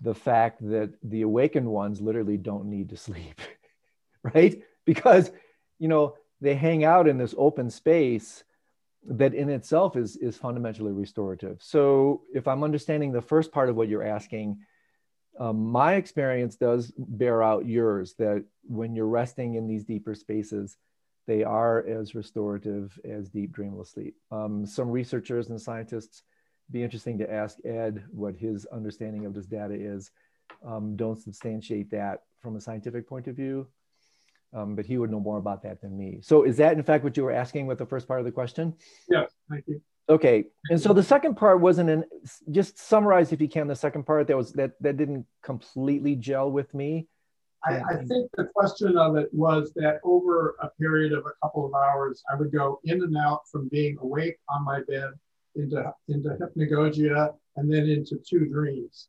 S1: the fact that the awakened ones literally don't need to sleep right? Because you know they hang out in this open space that in itself is is fundamentally restorative. So if i'm understanding the first part of what you're asking um, my experience does bear out yours that when you're resting in these deeper spaces they are as restorative as deep dreamless sleep um, some researchers and scientists be interesting to ask ed what his understanding of this data is um, don't substantiate that from a scientific point of view Um, but he would know more about that than me. So is that in fact what you were asking with the first part of the question?
S4: Yes, thank you.
S1: Okay, and so the second part wasn't an. Just summarize if you can the second part. That was that that didn't completely gel with me.
S4: I, I, think the question of it was that over a period of a couple of hours, I would go in and out from being awake on my bed into into hypnagogia and then into two dreams,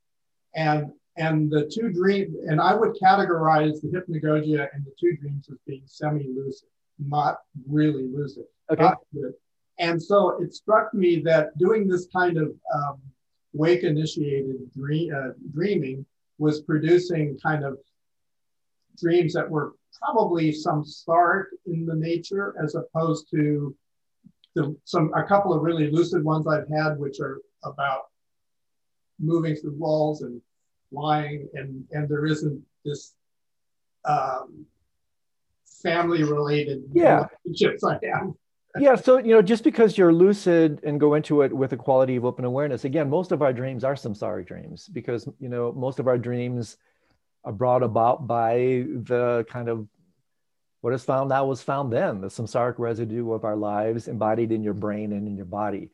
S4: and and the two dreams, and I would categorize the hypnagogia and the two dreams as being semi-lucid, not really lucid.
S1: Okay.
S4: And so it struck me that doing this kind of um, wake-initiated dream, uh, dreaming was producing kind of dreams that were probably some start in the nature as opposed to the, some a couple of really lucid ones I've had, which are about moving through walls and flying, and and there isn't this um, family related
S1: yeah.
S4: relationships I have.
S1: Yeah, so you know, just because you're lucid and go into it with a quality of open awareness, again, most of our dreams are samsaric dreams because you know most of our dreams are brought about by the kind of what is found now was found then, the samsaric residue of our lives embodied in your brain and in your body.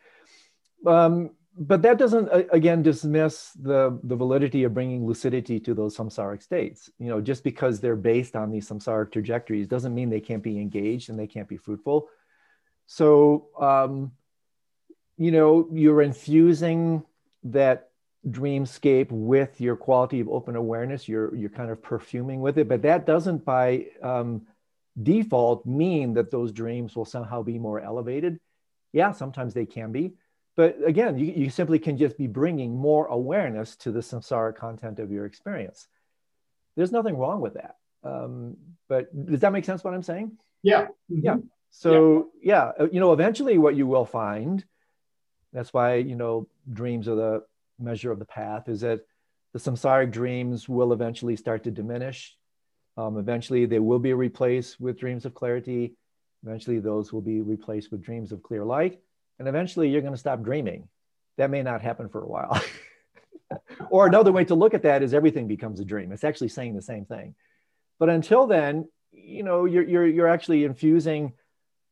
S1: Um, but that doesn't again dismiss the the validity of bringing lucidity to those samsaric states you know just because they're based on these samsaric trajectories doesn't mean they can't be engaged and they can't be fruitful so um, you know you're infusing that dreamscape with your quality of open awareness you're you're kind of perfuming with it but that doesn't by um, default mean that those dreams will somehow be more elevated yeah sometimes they can be but again, you, you simply can just be bringing more awareness to the samsara content of your experience. There's nothing wrong with that. Um, but does that make sense what I'm saying?
S4: Yeah.
S1: Mm-hmm. Yeah. So, yeah. yeah, uh, you know, eventually what you will find, that's why, you know, dreams are the measure of the path, is that the samsaric dreams will eventually start to diminish. Um, eventually, they will be replaced with dreams of clarity. Eventually, those will be replaced with dreams of clear light and eventually you're going to stop dreaming. That may not happen for a while. or another way to look at that is everything becomes a dream. It's actually saying the same thing. But until then, you know, you're, you're, you're actually infusing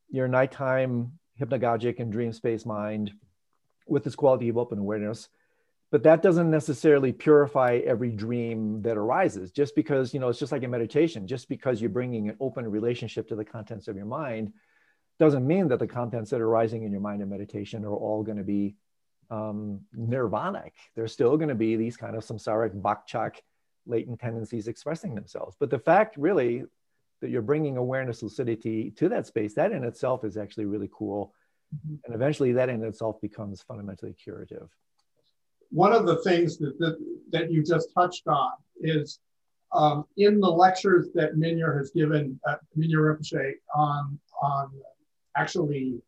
S1: your nighttime hypnagogic and dream space mind with this quality of open awareness. But that doesn't necessarily purify every dream that arises. Just because, you know, it's just like a meditation, just because you're bringing an open relationship to the contents of your mind doesn't mean that the contents that are rising in your mind in meditation are all going to be um, nirvanic. There's still going to be these kind of samsaric bakchak latent tendencies expressing themselves. But the fact really that you're bringing awareness lucidity to that space, that in itself is actually really cool. Mm-hmm. And eventually that in itself becomes fundamentally curative.
S4: One of the things that, that, that you just touched on is um, in the lectures that Mingyur has given, uh, Mingyur Rinpoche on, on actually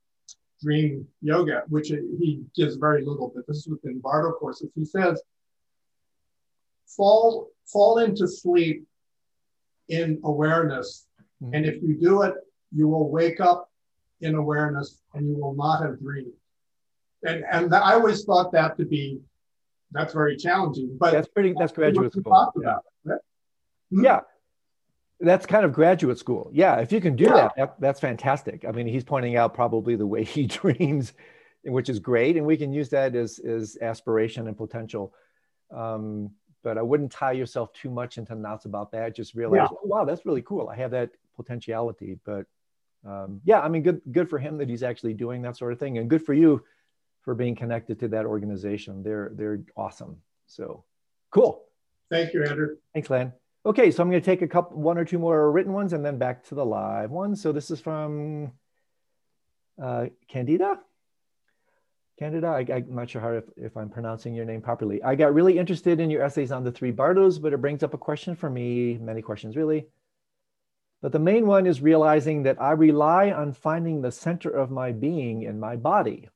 S4: dream yoga, which he gives very little, but this is within Bardo courses. He says, fall, fall into sleep in awareness. Mm-hmm. And if you do it, you will wake up in awareness and you will not have dreamed. And, and I always thought that to be, that's very challenging, but
S1: that's pretty, that's graduate school. Yeah. Right? Mm-hmm. yeah that's kind of graduate school. Yeah, if you can do yeah. that, that, that's fantastic. I mean, he's pointing out probably the way he dreams, which is great, and we can use that as as aspiration and potential. Um, but I wouldn't tie yourself too much into knots about that. Just realize, yeah. oh, wow, that's really cool. I have that potentiality. But um, yeah, I mean, good good for him that he's actually doing that sort of thing, and good for you for being connected to that organization. They're they're awesome. So cool.
S4: Thank you, Andrew.
S1: Thanks, Len. Okay, so I'm going to take a couple, one or two more written ones and then back to the live ones. So this is from uh, Candida. Candida, I, am not sure how if, if, I'm pronouncing your name properly. I got really interested in your essays on the three Bardos, but it brings up a question for me, many questions really. But the main one is realizing that I rely on finding the center of my being in my body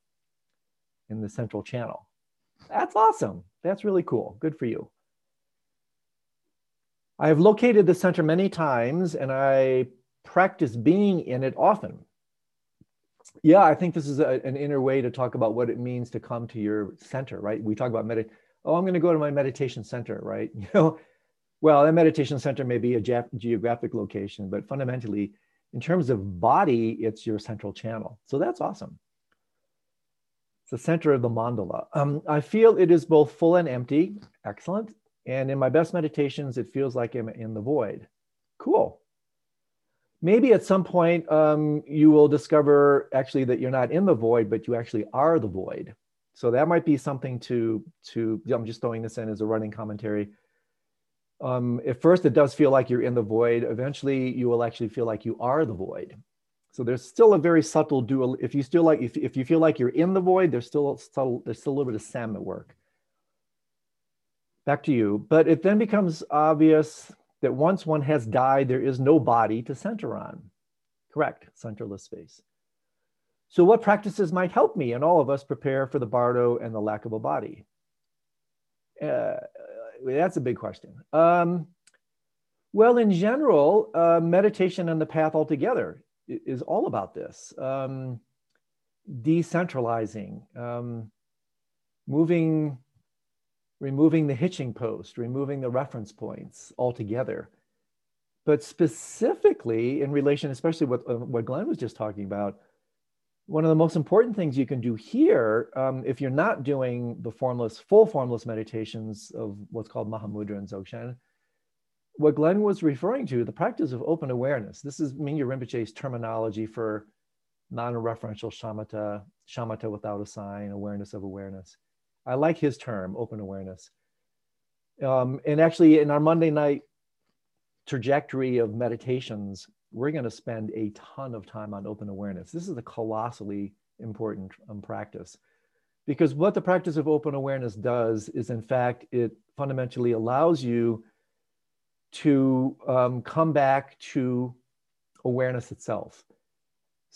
S1: in the central channel. That's awesome. That's really cool. Good for you. I have located the center many times and I practice being in it often. Yeah, I think this is a, an inner way to talk about what it means to come to your center, right? We talk about medit. Oh, I'm going to go to my meditation center, right? You know, Well, a meditation center may be a ge- geographic location, but fundamentally, in terms of body, it's your central channel. So that's awesome. It's the center of the mandala. Um, I feel it is both full and empty. Excellent. And in my best meditations, it feels like I'm in the void. Cool. Maybe at some point um, you will discover actually that you're not in the void, but you actually are the void. So that might be something to to. I'm just throwing this in as a running commentary. Um, at first, it does feel like you're in the void. Eventually, you will actually feel like you are the void. So there's still a very subtle dual. If you still like, if, if you feel like you're in the void, there's still subtle, there's still a little bit of Sam at work. Back to you. But it then becomes obvious that once one has died, there is no body to center on. Correct, centerless space. So, what practices might help me and all of us prepare for the bardo and the lack of a body? Uh, that's a big question. Um, well, in general, uh, meditation and the path altogether is all about this um, decentralizing, um, moving, removing the hitching post, removing the reference points altogether. But specifically in relation, especially what, uh, what Glenn was just talking about, one of the most important things you can do here, um, if you're not doing the formless, full formless meditations of what's called Mahamudra and Dzogchen, what Glenn was referring to, the practice of open awareness. This is Mingyur Rinpoche's terminology for non-referential shamatha, shamatha without a sign, awareness of awareness. I like his term, open awareness. Um, and actually, in our Monday night trajectory of meditations, we're going to spend a ton of time on open awareness. This is a colossally important um, practice because what the practice of open awareness does is, in fact, it fundamentally allows you to um, come back to awareness itself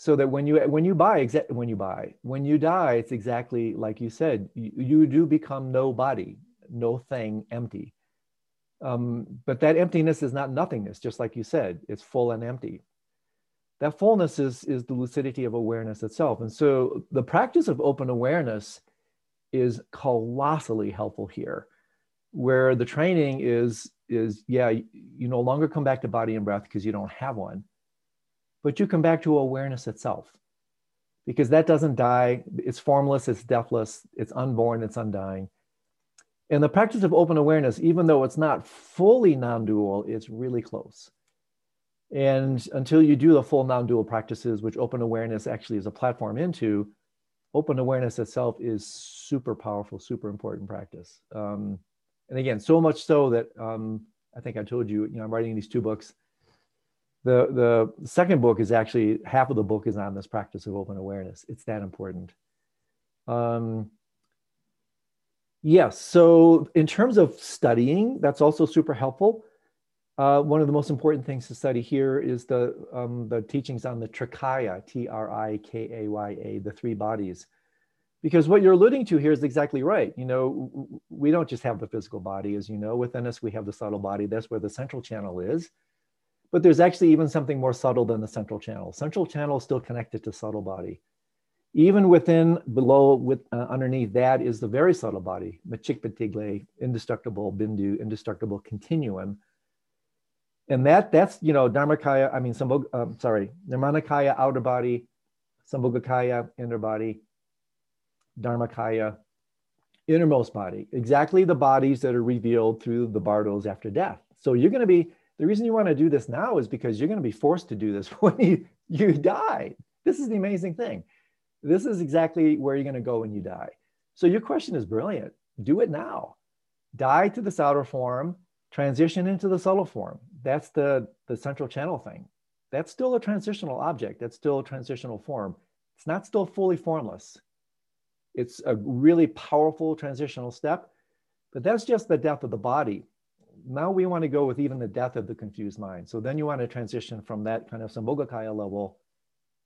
S1: so that when you when you buy exa- when you buy when you die it's exactly like you said you, you do become no body no thing empty. Um, but that emptiness is not nothingness just like you said it's full and empty. That fullness is is the lucidity of awareness itself. And so the practice of open awareness is colossally helpful here where the training is is yeah you no longer come back to body and breath because you don't have one but you come back to awareness itself because that doesn't die. It's formless it's deathless it's unborn it's undying. And the practice of open awareness even though it's not fully non-dual it's really close. And until you do the full non-dual practices which open awareness actually is a platform into open awareness itself is super powerful super important practice. Um, and again, so much so that um, I think I told you, you know, I'm writing these two books. The the second book is actually half of the book is on this practice of open awareness. It's that important. Um, yes. So in terms of studying, that's also super helpful. Uh, one of the most important things to study here is the um, the teachings on the Trikaya, T R I K A Y A, the three bodies because what you're alluding to here is exactly right you know we don't just have the physical body as you know within us we have the subtle body that's where the central channel is but there's actually even something more subtle than the central channel. Central channel is still connected to subtle body. Even within below with uh, underneath that is the very subtle body machikpatigle indestructible bindu indestructible continuum. And that that's you know dharmakaya i mean sambhog, um, sorry nirmanakaya outer body sambhogakaya inner body Dharmakaya, innermost body, exactly the bodies that are revealed through the bardos after death. So you're going to be, the reason you want to do this now is because you're going to be forced to do this when you, you die. This is the amazing thing. This is exactly where you're going to go when you die. So your question is brilliant. Do it now. Die to this outer form, transition into the subtle form. That's the, the central channel thing. That's still a transitional object. That's still a transitional form. It's not still fully formless. It's a really powerful transitional step, but that's just the death of the body. Now we want to go with even the death of the confused mind. So then you want to transition from that kind of Sambhogakaya level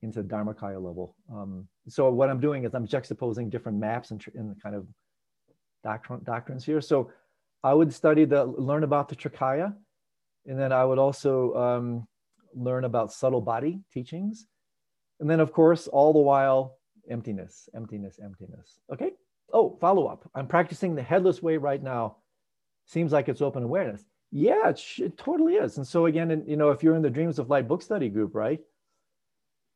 S1: into Dharmakaya level. Um, so what I'm doing is I'm juxtaposing different maps and, kind of doctrine, doctrines here. So I would study the, learn about the Trikaya, and then I would also um, learn about subtle body teachings. And then of course, all the while emptiness, emptiness, emptiness. Okay. Oh, follow up. I'm practicing the headless way right now. Seems like it's open awareness. Yeah, it, it totally is. And so again, and, you know, if you're in the Dreams of Light book study group, right?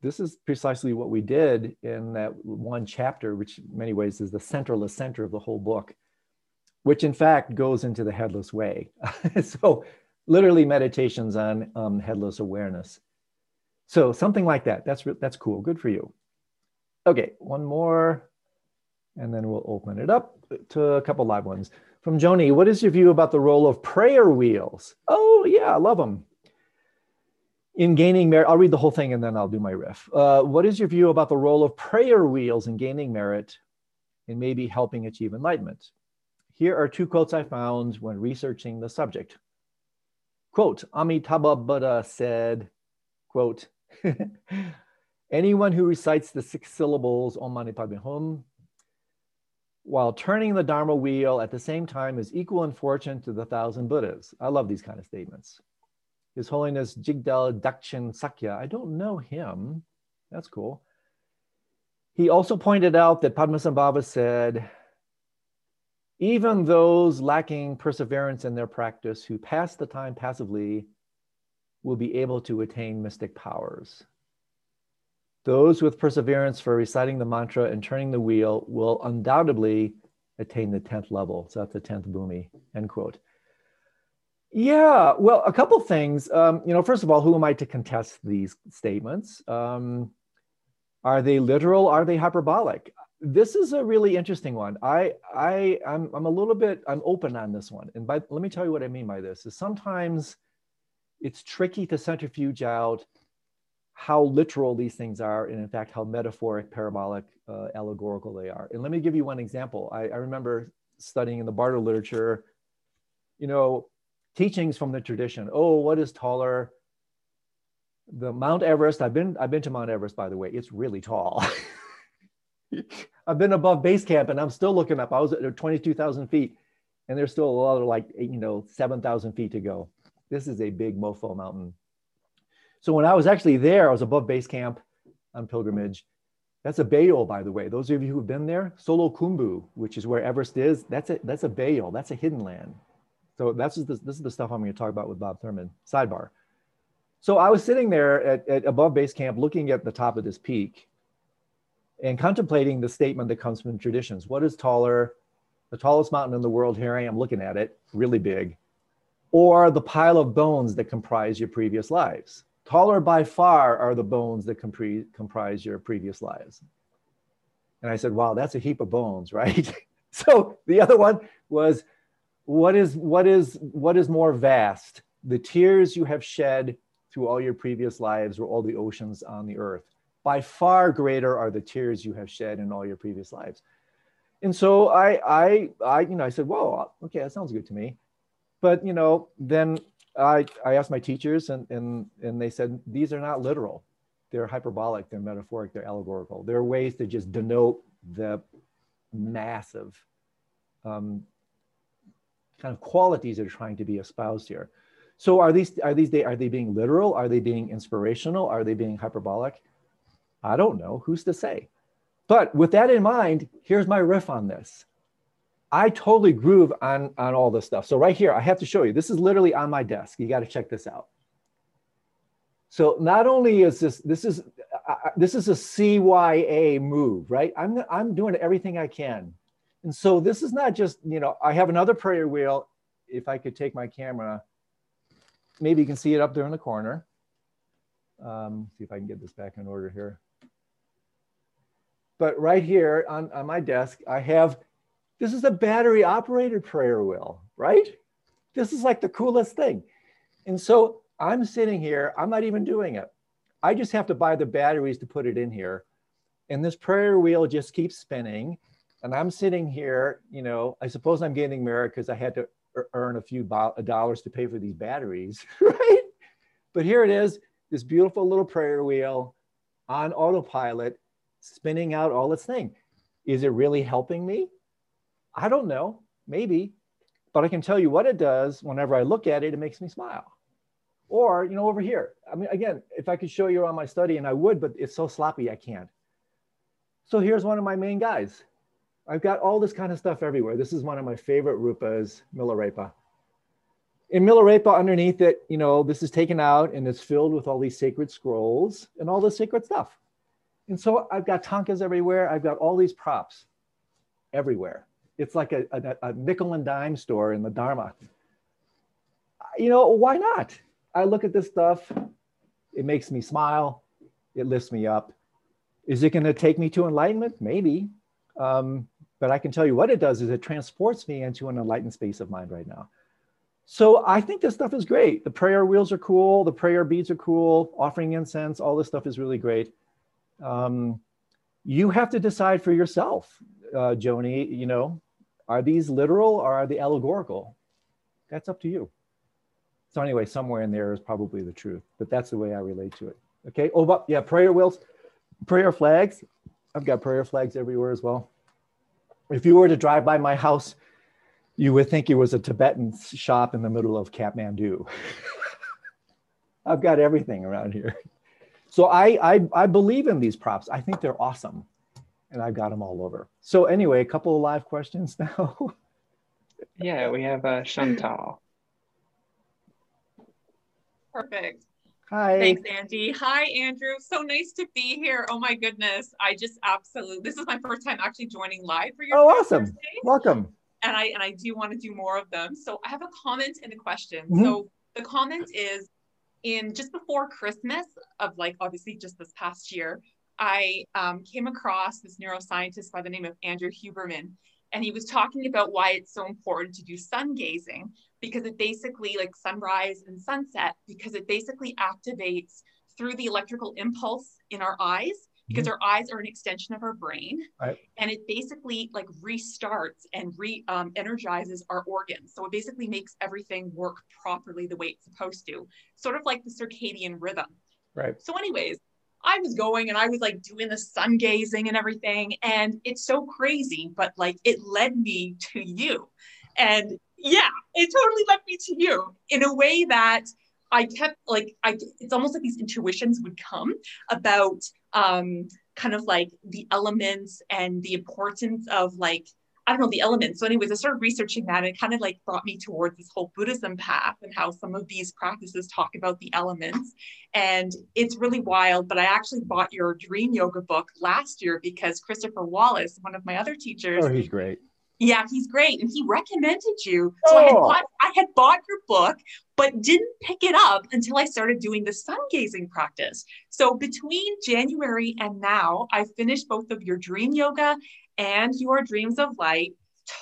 S1: This is precisely what we did in that one chapter, which in many ways is the centerless center of the whole book, which in fact goes into the headless way. so literally meditations on um, headless awareness. So something like that. That's that's cool. Good for you. Okay, one more, and then we'll open it up to a couple live ones. From Joni, what is your view about the role of prayer wheels? Oh yeah, I love them. In gaining merit, I'll read the whole thing and then I'll do my riff. Uh, what is your view about the role of prayer wheels in gaining merit and maybe helping achieve enlightenment? Here are two quotes I found when researching the subject. Quote, Amitabha Buddha said, quote, anyone who recites the six syllables Om Mani Padme Hum while turning the Dharma wheel at the same time is equal in fortune to the thousand Buddhas. I love these kind of statements. His Holiness Jigdal Dakchen Sakya, I don't know him. That's cool. He also pointed out that Padmasambhava said, even those lacking perseverance in their practice who pass the time passively will be able to attain mystic powers. Those with perseverance for reciting the mantra and turning the wheel will undoubtedly attain the 10th level. So that's the 10th bhumi, end quote. Yeah, well, a couple things. Um, you know, first of all, who am I to contest these statements? Um, are they literal? Are they hyperbolic? This is a really interesting one. I, I, I'm, I'm a little bit, I'm open on this one. And by, let me tell you what I mean by this is sometimes it's tricky to centrifuge out how literal these things are and in fact how metaphoric parabolic uh, allegorical they are. And let me give you one example. I, I, remember studying in the bardo literature you know teachings from the tradition. Oh what is taller? The mount everest i've been i've been to mount everest by the way. It's really tall. I've been above base camp and i'm still looking up. I was at 22000 feet and there's still a lot of like you know 7000 feet to go. This is a big mofo mountain. So when I was actually there, I was above base camp on pilgrimage. That's a beyul, by the way. Those of you who've been there, Solu Khumbu, which is where Everest is, that's a that's a beyul. That's a hidden land. So that's the, this is the stuff I'm going to talk about with Bob Thurman. Sidebar. So I was sitting there at, at above base camp, looking at the top of this peak, and contemplating the statement that comes from traditions. What is taller? The tallest mountain in the world. Here I am looking at it, really big or the pile of bones that comprise your previous lives. Taller by far are the bones that comprise your previous lives. And I said, wow, that's a heap of bones, right? so the other one was, what is, what, is, what is more vast? The tears you have shed through all your previous lives or all the oceans on the earth. By far greater are the tears you have shed in all your previous lives. And so I, I, I, you know, I said, whoa, okay, that sounds good to me but you know, then I, I asked my teachers and, and, and they said, these are not literal. They're hyperbolic, they're metaphoric, they're allegorical. There are ways to just denote the massive um, kind of qualities that are trying to be espoused here. So are these, are these, they are they being literal? Are they being inspirational? Are they being hyperbolic? I don't know, who's to say? But with that in mind, here's my riff on this. I totally groove on, on all this stuff. So right here, I have to show you, this is literally on my desk. You got to check this out. So not only is this, this is, uh, this is a CYA move, right? I'm, I'm doing everything I can. And so this is not just, you know, I have another prayer wheel. If I could take my camera, maybe you can see it up there in the corner. Um, see if I can get this back in order here. But right here on, on my desk, I have this is a battery operated prayer wheel, right? This is like the coolest thing. And so I'm sitting here, I'm not even doing it. I just have to buy the batteries to put it in here. And this prayer wheel just keeps spinning. And I'm sitting here, you know, I suppose I'm getting merit because I had to earn a few dollars to pay for these batteries, right? But here it is, this beautiful little prayer wheel on autopilot, spinning out all its thing. Is it really helping me? I don't know, maybe, but I can tell you what it does whenever I look at it, it makes me smile. Or, you know, over here, I mean, again, if I could show you on my study and I would, but it's so sloppy, I can't. So here's one of my main guys. I've got all this kind of stuff everywhere. This is one of my favorite rupas, Milarepa. in Milarepa underneath it, you know, this is taken out and it's filled with all these sacred scrolls and all the sacred stuff. And so I've got tankas everywhere. I've got all these props everywhere. It's like a, a, a nickel and dime store in the Dharma. You know, why not? I look at this stuff, it makes me smile, it lifts me up. Is it going to take me to enlightenment? Maybe. Um, but I can tell you what it does is it transports me into an enlightened space of mind right now. So I think this stuff is great. The prayer wheels are cool. The prayer beads are cool. Offering incense, all this stuff is really great. Um, you have to decide for yourself, uh, Joni. You know, are these literal or are they allegorical? That's up to you. So anyway, somewhere in there is probably the truth, but that's the way I relate to it. Okay. Oh, but yeah, prayer wheels, prayer flags. I've got prayer flags everywhere as well. If you were to drive by my house, you would think it was a Tibetan shop in the middle of Kathmandu. I've got everything around here. So I, I, I believe in these props. I think they're awesome. And I've got them all over. So anyway, a couple of live questions now.
S2: yeah, we have uh, Chantal.
S5: Perfect.
S1: Hi.
S5: Thanks, Andy. Hi, Andrew. So nice to be here. Oh my goodness. I just absolutely this is my first time actually joining live for your
S1: Oh, awesome. Thursday. Welcome.
S5: And I and I do want to do more of them. So I have a comment and a question. Mm-hmm. So the comment is in just before Christmas of like obviously just this past year, I um, came across this neuroscientist by the name of Andrew Huberman, and he was talking about why it's so important to do sun gazing because it basically like sunrise and sunset because it basically activates through the electrical impulse in our eyes because mm-hmm. our eyes are an extension of our brain right. and it basically like restarts and re um, energizes our organs so it basically makes everything work properly the way it's supposed to sort of like the circadian rhythm
S1: right
S5: so anyways I was going and I was like doing the sun gazing and everything. And it's so crazy, but like it led me to you. And yeah, it totally led me to you in a way that I kept like I it's almost like these intuitions would come about um kind of like the elements and the importance of like I don't know the elements. So, anyways, I started researching that and it kind of like brought me towards this whole Buddhism path and how some of these practices talk about the elements. And it's really wild. But I actually bought your dream yoga book last year because Christopher Wallis, one of my other teachers,
S1: oh, he's great.
S5: Yeah, he's great, and he recommended you. So oh. I had oh. bought I had bought your book, but didn't pick it up until I started doing the sun gazing practice. So between January and now, I finished both of your dream yoga and your dreams of light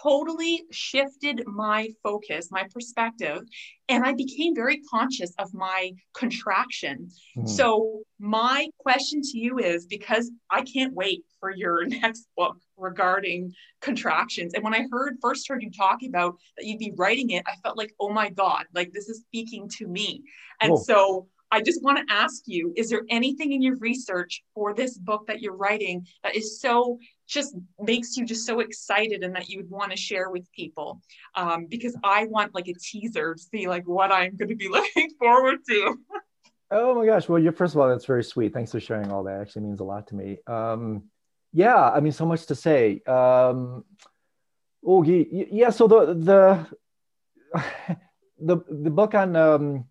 S5: totally shifted my focus, my perspective, and I became very conscious of my contraction. Mm. So, my question to you is because I can't wait for your next book regarding contractions. And when I heard first heard you talk about that you'd be writing it, I felt like, oh my God, like this is speaking to me. And Whoa. so I just want to ask you is there anything in your research for this book that you're writing that is so just makes you just so excited and that you would want to share with people um, because i want like a teaser to see like what i'm going to be looking forward to.
S1: Oh my gosh well you first of all that's very sweet. Thanks for sharing all that. Actually means a lot to me. Um, yeah i mean so much to say. Um, oh yeah so the the the, the book on um,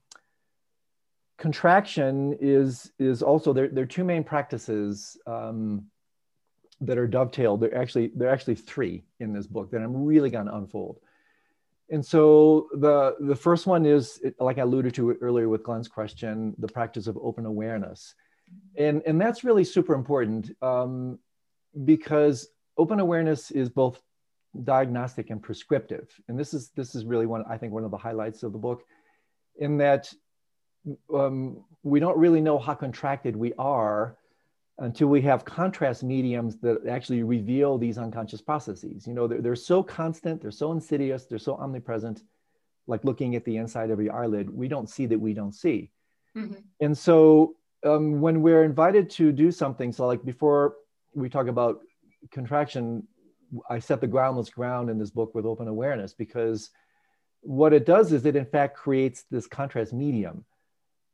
S1: contraction is is also there, there are two main practices um, that are dovetailed. They're actually they're actually three in this book that I'm really going to unfold. And so the the first one is like I alluded to earlier with Glenn's question, the practice of open awareness, and and that's really super important um, because open awareness is both diagnostic and prescriptive. And this is this is really one I think one of the highlights of the book, in that um, we don't really know how contracted we are until we have contrast mediums that actually reveal these unconscious processes. You know, they're, they're so constant, they're so insidious, they're so omnipresent, like looking at the inside of your eyelid, we don't see that we don't see. Mm-hmm. And so um, when we're invited to do something, so like before we talk about contraction, I set the groundless ground in this book with open awareness because what it does is it in fact creates this contrast medium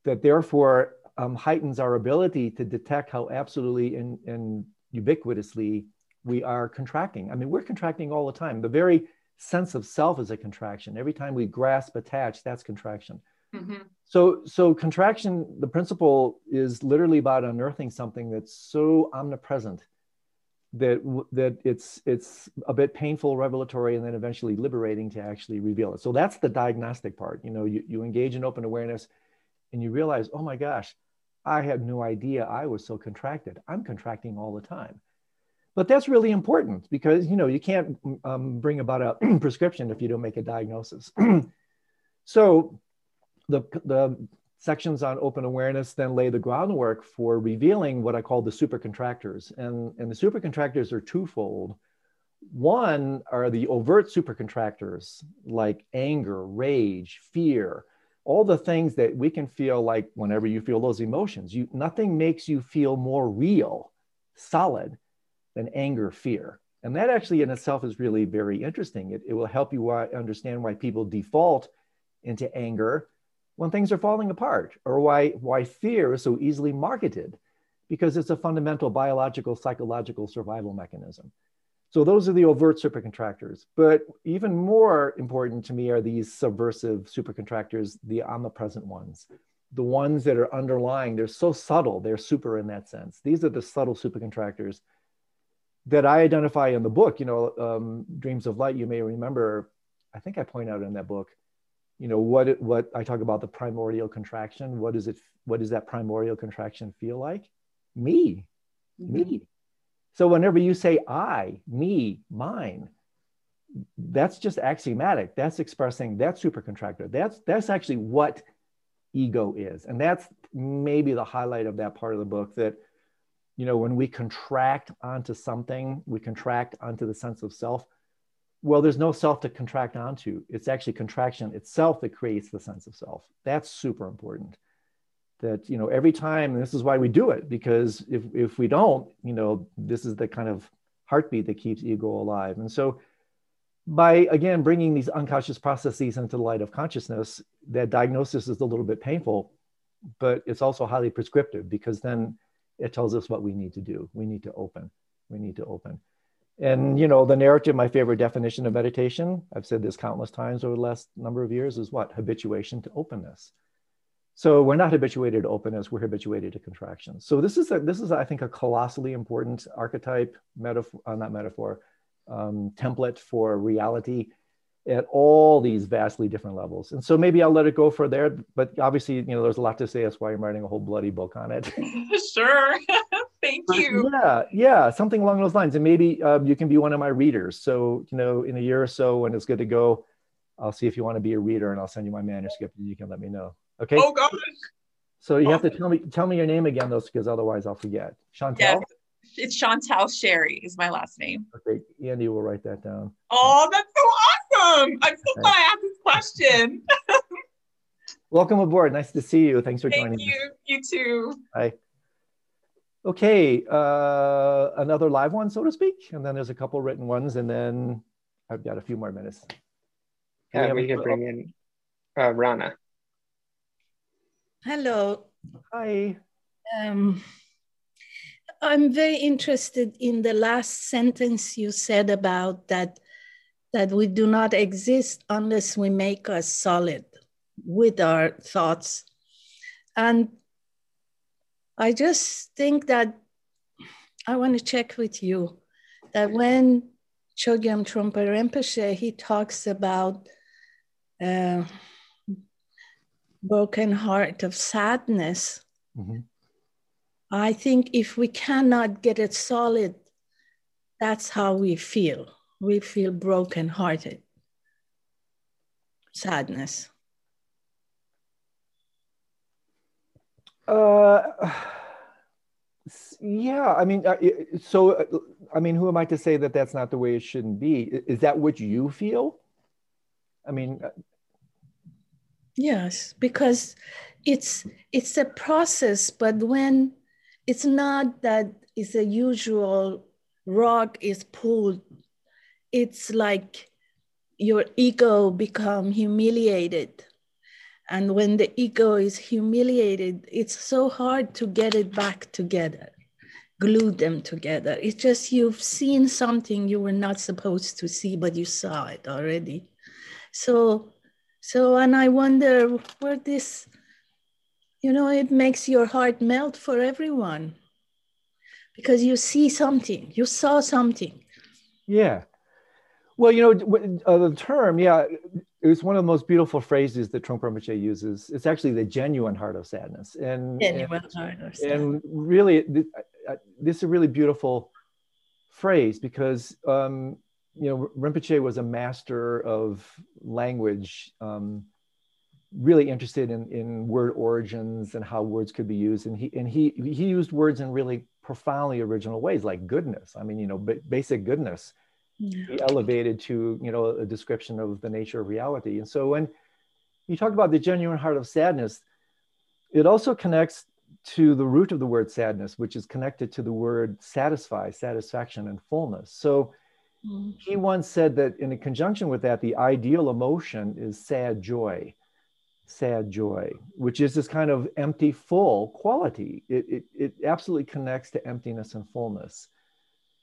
S1: that therefore um, heightens our ability to detect how absolutely and, and ubiquitously we are contracting. I mean, we're contracting all the time. The very sense of self is a contraction. Every time we grasp, attach, that's contraction.
S5: Mhm.
S1: So, so contraction, the principle is literally about unearthing something that's so omnipresent that that it's it's a bit painful, revelatory, and then eventually liberating to actually reveal it. So that's the diagnostic part. You know, you, you engage in open awareness, and you realize, oh my gosh, I had no idea I was so contracted. I'm contracting all the time. But that's really important because you know you can't um, bring about a prescription if you don't make a diagnosis. so the, the sections on open awareness then lay the groundwork for revealing what I call the supercontractors. And, and the supercontractors are twofold. One are the overt supercontractors like anger, rage, fear, all the things that we can feel like whenever you feel those emotions. You, nothing makes you feel more real, solid than anger, fear. And that actually in itself is really very interesting. It, it will help you understand why people default into anger when things are falling apart or why, why fear is so easily marketed because it's a fundamental biological, psychological survival mechanism. So those are the overt supercontractors. But even more important to me are these subversive supercontractors, the omnipresent ones, the ones that are underlying. They're so subtle, they're super in that sense. These are the subtle supercontractors that I identify in the book. You know, um, Dreams of Light, you may remember, I think I point out in that book, you know what it, what I talk about the primordial contraction. What is it? What does that primordial contraction feel like? Me, mm-hmm. me. So whenever you say I, me, mine, that's just axiomatic. That's expressing that supercontractor. That's that's actually what ego is, and that's maybe the highlight of that part of the book. That you know when we contract onto something, we contract onto the sense of self well, there's no self to contract onto. It's actually contraction itself that creates the sense of self. That's super important. That, you know, every time, this is why we do it, because if, if we don't, you know, this is the kind of heartbeat that keeps ego alive. And so, by again bringing these unconscious processes into the light of consciousness, that diagnosis is a little bit painful, but it's also highly prescriptive because then it tells us what we need to do. We need to open. We need to open. And you know, the narrative, my favorite definition of meditation, I've said this countless times over the last number of years, is what? Habituation to openness. So we're not habituated to openness, we're habituated to contraction. So this is a, this is I think a colossally important archetype, metaphor, uh, not metaphor, um, template for reality at all these vastly different levels. And so maybe I'll let it go for there, but obviously, you know, there's a lot to say. That's why I'm writing a whole bloody book on it.
S5: sure. Thank you.
S1: Yeah, yeah, something along those lines. And maybe um, you can be one of my readers. So, you know, in a year or so when it's good to go, I'll see if you want to be a reader and I'll send you my manuscript and you can let me know. Okay.
S5: Oh gosh.
S1: So you have to tell me tell me your name again, though, because otherwise I'll forget. Chantel. Yes,
S5: it's Chantel Sherry is my last name.
S1: Okay, Andy will write that down.
S5: Oh, that's so awesome! I'm so glad I asked this question.
S1: Welcome aboard. Nice to see you. Thanks for
S5: Thank
S1: joining.
S5: Thank you. Us. You too.
S1: Bye. Okay, uh, another live one, so to speak, and then there's a couple written ones, and then I've got a few more minutes.
S2: Can yeah, we, we can bring in uh, Rana.
S6: Hello.
S1: Hi.
S6: Um, I'm very interested in the last sentence you said about that that we do not exist unless we make us solid with our thoughts. And I just think that I want to check with you that when Chogyam Trungpa Rinpoche, he talks about uh, broken heart of sadness. Mm-hmm. I think if we cannot get it solid, that's how we feel. We feel broken hearted. Sadness.
S1: Uh, yeah, I mean, so uh, I mean, who am I to say that that's not the way it shouldn't be? Is that what you feel? I mean, uh,
S6: yes, because it's it's a process, but when it's not that it's a usual rock is pulled, it's like your ego become humiliated and when the ego is humiliated, it's so hard to get it back together glued them together. It's just you've seen something you were not supposed to see, but you saw it already. So, so, and I wonder where this, you know, it makes your heart melt for everyone because you see something, you saw something.
S1: Yeah. Well, you know, uh, the term, yeah, it was one of the most beautiful phrases that Trungpa Rinpoche uses. It's actually the genuine heart of sadness. And,
S6: genuine
S1: and,
S6: heart of
S1: sadness. And really, this is a really beautiful phrase because, um, you know, Rinpoche was a master of language, um, really interested in, in word origins and how words could be used. And he, and he, he used words in really profoundly original ways, like goodness. I mean, you know, basic goodness yeah. elevated to you know a description of the nature of reality and so when you talk about the genuine heart of sadness it also connects to the root of the word sadness which is connected to the word satisfy satisfaction and fullness so mm-hmm. he once said that in conjunction with that the ideal emotion is sad joy sad joy which is this kind of empty full quality it, it, it absolutely connects to emptiness and fullness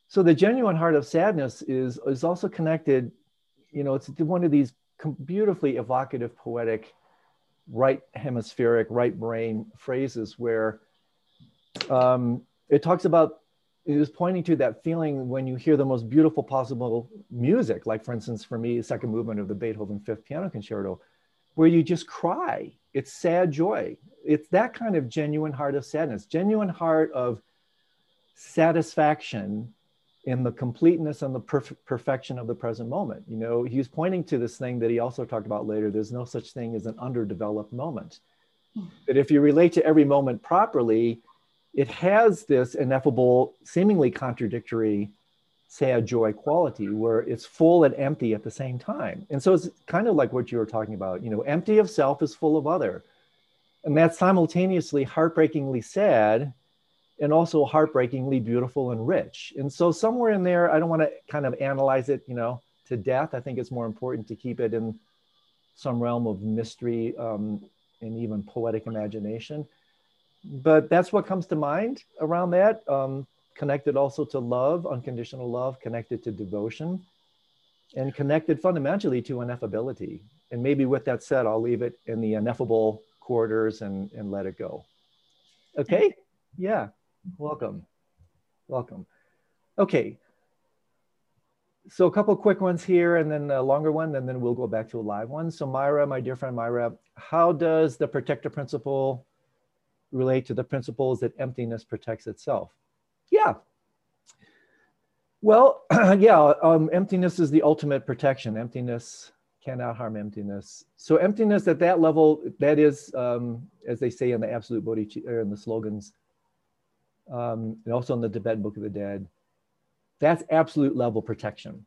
S1: so the genuine heart of sadness is is also connected you know it's one of these beautifully evocative poetic right hemispheric right brain phrases where um, it talks about it is pointing to that feeling when you hear the most beautiful possible music like for instance for me second movement of the beethoven fifth piano concerto where you just cry it's sad joy it's that kind of genuine heart of sadness genuine heart of satisfaction in the completeness and the perf- perfection of the present moment. You know, he's pointing to this thing that he also talked about later. There's no such thing as an underdeveloped moment. Hmm. That if you relate to every moment properly, it has this ineffable, seemingly contradictory sad joy quality where it's full and empty at the same time. And so it's kind of like what you were talking about. You know, empty of self is full of other. And that's simultaneously heartbreakingly sad and also heartbreakingly beautiful and rich. And so somewhere in there, I don't want to kind of analyze it, you know, to death. I think it's more important to keep it in some realm of mystery um, and even poetic imagination. But that's what comes to mind around that. Um, connected also to love, unconditional love, connected to devotion, and connected fundamentally to ineffability. And maybe with that said, I'll leave it in the ineffable quarters and, and let it go. Okay? Yeah. Welcome. Welcome. Okay. So a couple quick ones here and then a longer one, and then we'll go back to a live one. So Myra, my dear friend Myra, how does the protector principle relate to the principles that emptiness protects itself? Yeah. Well, yeah, um, emptiness is the ultimate protection. Emptiness cannot harm emptiness. So emptiness at that level, that is, um, as they say in the absolute bodhicitta, or in the slogans, um, and also in the Tibetan Book of the Dead. That's absolute level protection.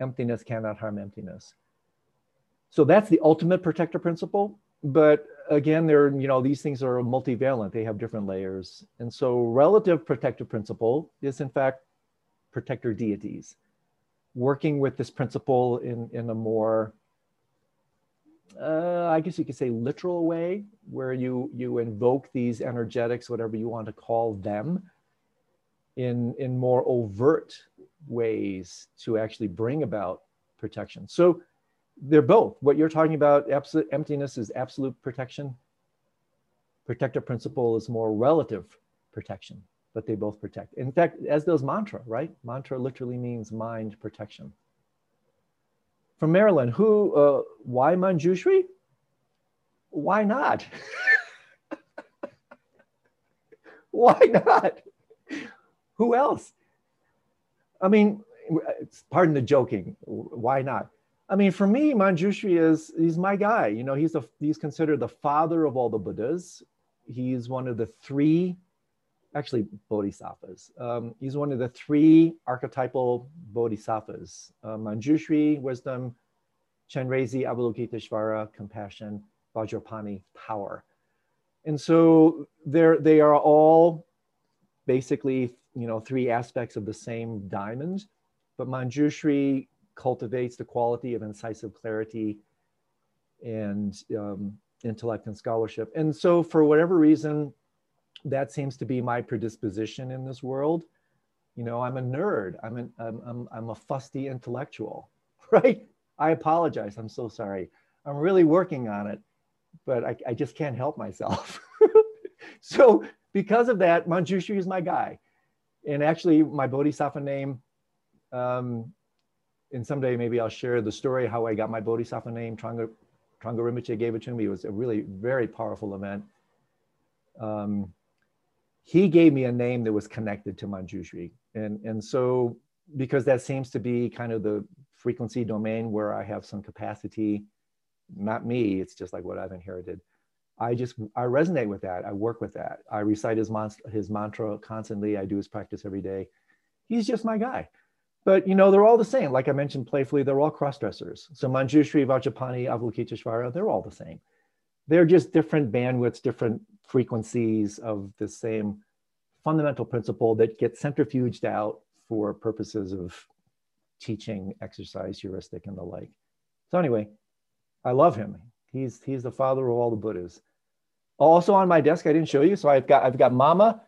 S1: Emptiness cannot harm emptiness. So that's the ultimate protector principle. But again, there, you know, these things are multivalent. They have different layers. And so relative protective principle is in fact protector deities, working with this principle in, in a more uh, I guess you could say literal way, where you you invoke these energetics, whatever you want to call them, in in more overt ways to actually bring about protection. So they're both. What you're talking about, absolute emptiness is absolute protection. Protective principle is more relative protection, but they both protect. In fact, as does mantra, right? Mantra literally means mind protection from Maryland. Who? Uh, why Manjushri? Why not? why not? Who else? I mean, pardon the joking. Why not? I mean, for me, Manjushri is he's my guy. You know, he's he's considered the father of all the Buddhas. He's one of the three actually bodhisattvas. Um, he's one of the three archetypal bodhisattvas, uh, Manjushri, wisdom, Chenrezi, Avalokiteshvara, compassion, Vajrapani, power. And so they are all basically, you know, three aspects of the same diamond, but Manjushri cultivates the quality of incisive clarity and um, intellect and scholarship. And so for whatever reason, that seems to be my predisposition in this world. You know, I'm a nerd. I'm an I'm I'm, I'm a fusty intellectual, right? I apologize. I'm so sorry. I'm really working on it, but I, I just can't help myself. so because of that, Manjushri is my guy. And actually, my Bodhisattva name, um, and someday maybe I'll share the story how I got my Bodhisattva name. Trungpa, Rinpoche gave it to me. It was a really very powerful event. Um, he gave me a name that was connected to Manjushri. And, and so, because that seems to be kind of the frequency domain where I have some capacity, not me, it's just like what I've inherited. I just, I resonate with that. I work with that. I recite his, mon- his mantra constantly. I do his practice every day. He's just my guy. But, you know, they're all the same. Like I mentioned playfully, they're all cross dressers. So Manjushri, Vajrapani, Avalokiteshvara, they're all the same. They're just different bandwidths, different frequencies of the same fundamental principle that gets centrifuged out for purposes of teaching, exercise, heuristic, and the like. So anyway, I love him. He's he's the father of all the Buddhas. Also on my desk, I didn't show you. So I've got I've got Mama,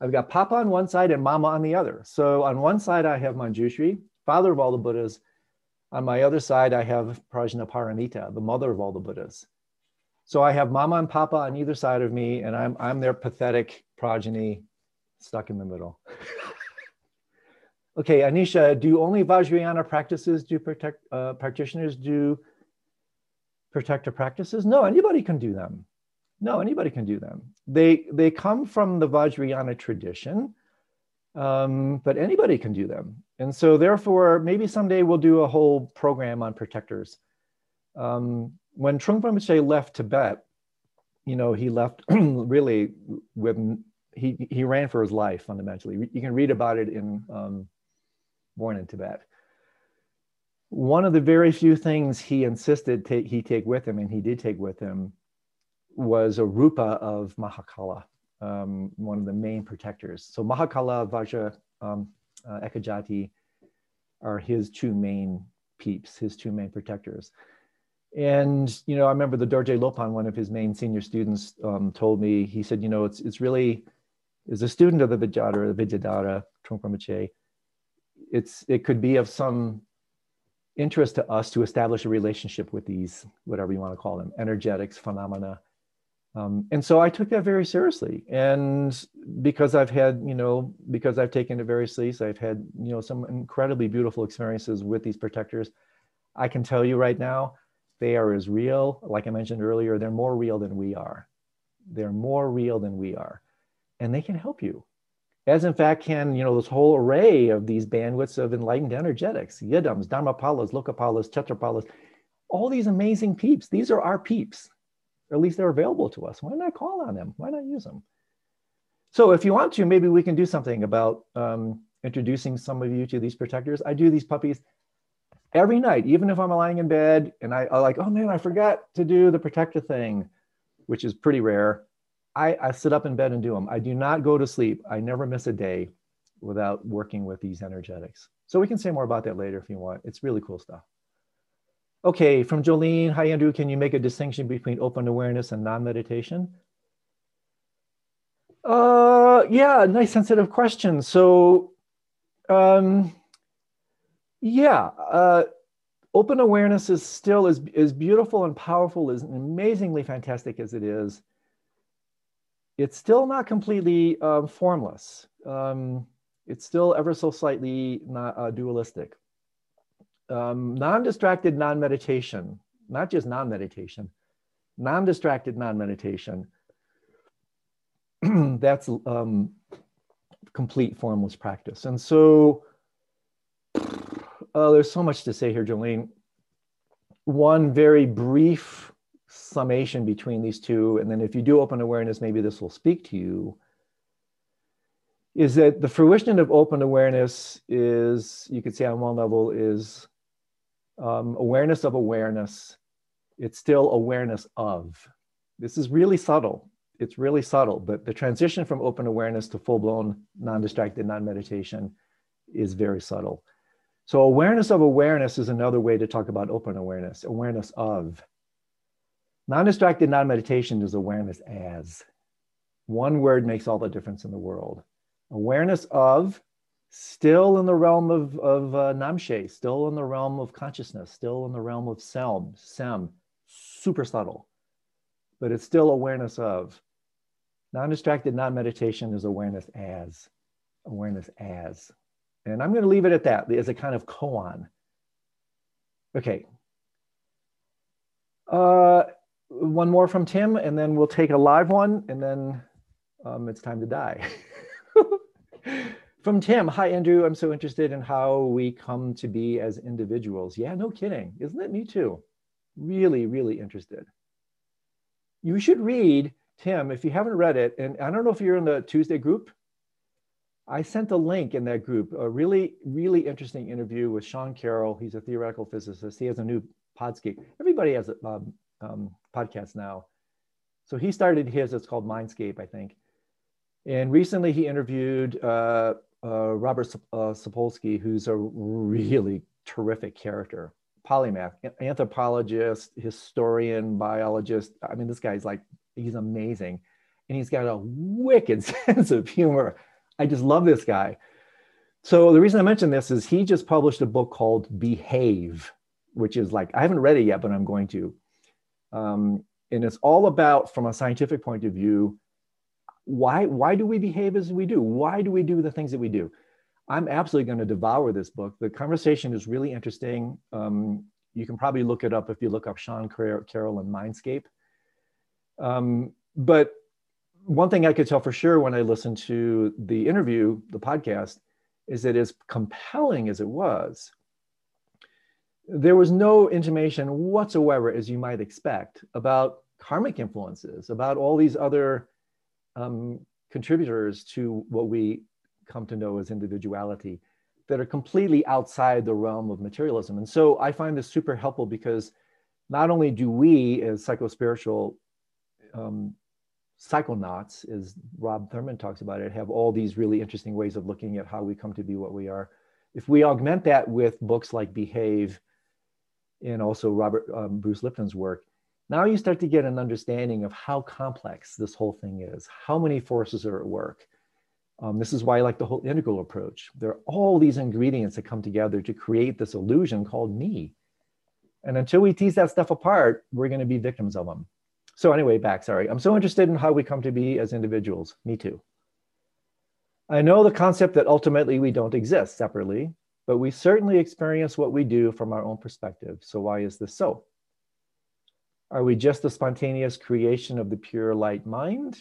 S1: I've got Papa on one side and Mama on the other. So on one side I have Manjushri, father of all the Buddhas. On my other side I have Prajnaparamita, the mother of all the Buddhas. So I have Mama and Papa on either side of me, and I'm I'm their pathetic progeny, stuck in the middle. Okay, Anisha, do only Vajrayana practices do protect uh, practitioners do protector practices? No, anybody can do them. No, anybody can do them. They they come from the Vajrayana tradition, um, but anybody can do them. And so, therefore, maybe someday we'll do a whole program on protectors. Um, when Trungpa Rinpoche left Tibet, you know, he left really with he he ran for his life fundamentally. You can read about it in um, born in Tibet. One of the very few things he insisted he take with him, and he did take with him, was a rupa of Mahakala, um, one of the main protectors. So Mahakala, Vajra, um, uh, Ekajati are his two main peeps, his two main protectors. And you know, I remember the Dorje Lopan, one of his main senior students, um, told me. He said, you know, it's it's really, as a student of the Vijayadhara, the Vidyadhara, Trungpa it's it could be of some interest to us to establish a relationship with these whatever you want to call them energetics phenomena um, and so i took that very seriously. And because i've had you know because i've taken it very seriously i've had you know some incredibly beautiful experiences with these protectors. I can tell you right now they are as real like i mentioned earlier they're more real than we are. They're more real than we are. And they can help you. As in fact can, you know, this whole array of these bandwidths of enlightened energetics, yidams, dharmapalas, lokapalas, kshetrapalas, all these amazing peeps. These are our peeps, or at least they're available to us. Why not call on them? Why not use them? So if you want to, maybe we can do something about um, introducing some of you to these protectors. I do these puppies every night, even if I'm lying in bed and I, I like, oh man, I forgot to do the protector thing, which is pretty rare. I, I sit up in bed and do them. I do not go to sleep. I never miss a day without working with these energetics. So we can say more about that later if you want. It's really cool stuff. Okay, from Jolene, hi Andrew, can you make a distinction between open awareness and non-meditation? Uh, yeah, nice sensitive question. So, um, yeah, uh, open awareness is still as, as beautiful and powerful, as amazingly fantastic as it is it's still not completely um, formless. Um, it's still ever so slightly not, uh, dualistic. Um, non-distracted non-meditation, not just non-meditation, non-distracted non-meditation, that's um, complete formless practice. And so uh, there's so much to say here, Jolene. One very brief summation between these two, and then if you do open awareness, maybe this will speak to you, is that the fruition of open awareness is, you could say on one level, is um, awareness of awareness. It's still awareness of. This is really subtle. It's really subtle, but the transition from open awareness to full blown non distracted non meditation is very subtle. So, awareness of awareness is another way to talk about open awareness, awareness of. Non distracted non meditation is awareness as. One word makes all the difference in the world. Awareness of, still in the realm of, of uh, Namshe, still in the realm of consciousness, still in the realm of Selm, Sem, super subtle, but it's still awareness of. Non distracted, non meditation is awareness as, awareness as. And I'm going to leave it at that as a kind of koan. Okay. Uh, one more from Tim, and then we'll take a live one, and then um, it's time to die. from Tim, hi Andrew, I'm so interested in how we come to be as individuals. Yeah, no kidding. Isn't it? Me too. Really, really interested. You should read, Tim, if you haven't read it, and I don't know if you're in the Tuesday group. I sent a link in that group, a really, really interesting interview with Sean Carroll. He's a theoretical physicist. He has a new Podscape. Everybody has a um, um, podcast now. So he started his, it's called Mindscape, I think. And recently he interviewed uh, uh, Robert uh, Sapolsky, who's a really terrific character, polymath, anthropologist, historian, biologist. I mean, this guy's like, he's amazing. And he's got a wicked sense of humor. I just love this guy. So the reason I mention this is he just published a book called Behave, which is like, I haven't read it yet, but I'm going to. Um, and it's all about, from a scientific point of view, why why do we behave as we do? Why do we do the things that we do? I'm absolutely going to devour this book. The conversation is really interesting. Um, you can probably look it up if you look up sean carroll and mindscape. Um, but one thing i could tell for sure when i listened to the interview the podcast is that as compelling as it was there was no intimation whatsoever as you might expect about karmic influences about all these other um, contributors to what we come to know as individuality that are completely outside the realm of materialism. And so I find this super helpful because not only do we, as psychospiritual um, psychonauts, as Rob Thurman talks about it, have all these really interesting ways of looking at how we come to be what we are. If we augment that with books like Behave and also Robert um, Bruce Lipton's work, now you start to get an understanding of how complex this whole thing is, how many forces are at work. Um, this is why I like the whole integral approach. There are all these ingredients that come together to create this illusion called me. And until we tease that stuff apart, we're going to be victims of them. So, anyway, back, sorry. I'm so interested in how we come to be as individuals. Me too. I know the concept that ultimately we don't exist separately, but we certainly experience what we do from our own perspective. So, why is this so? Are we just the spontaneous creation of the pure light mind?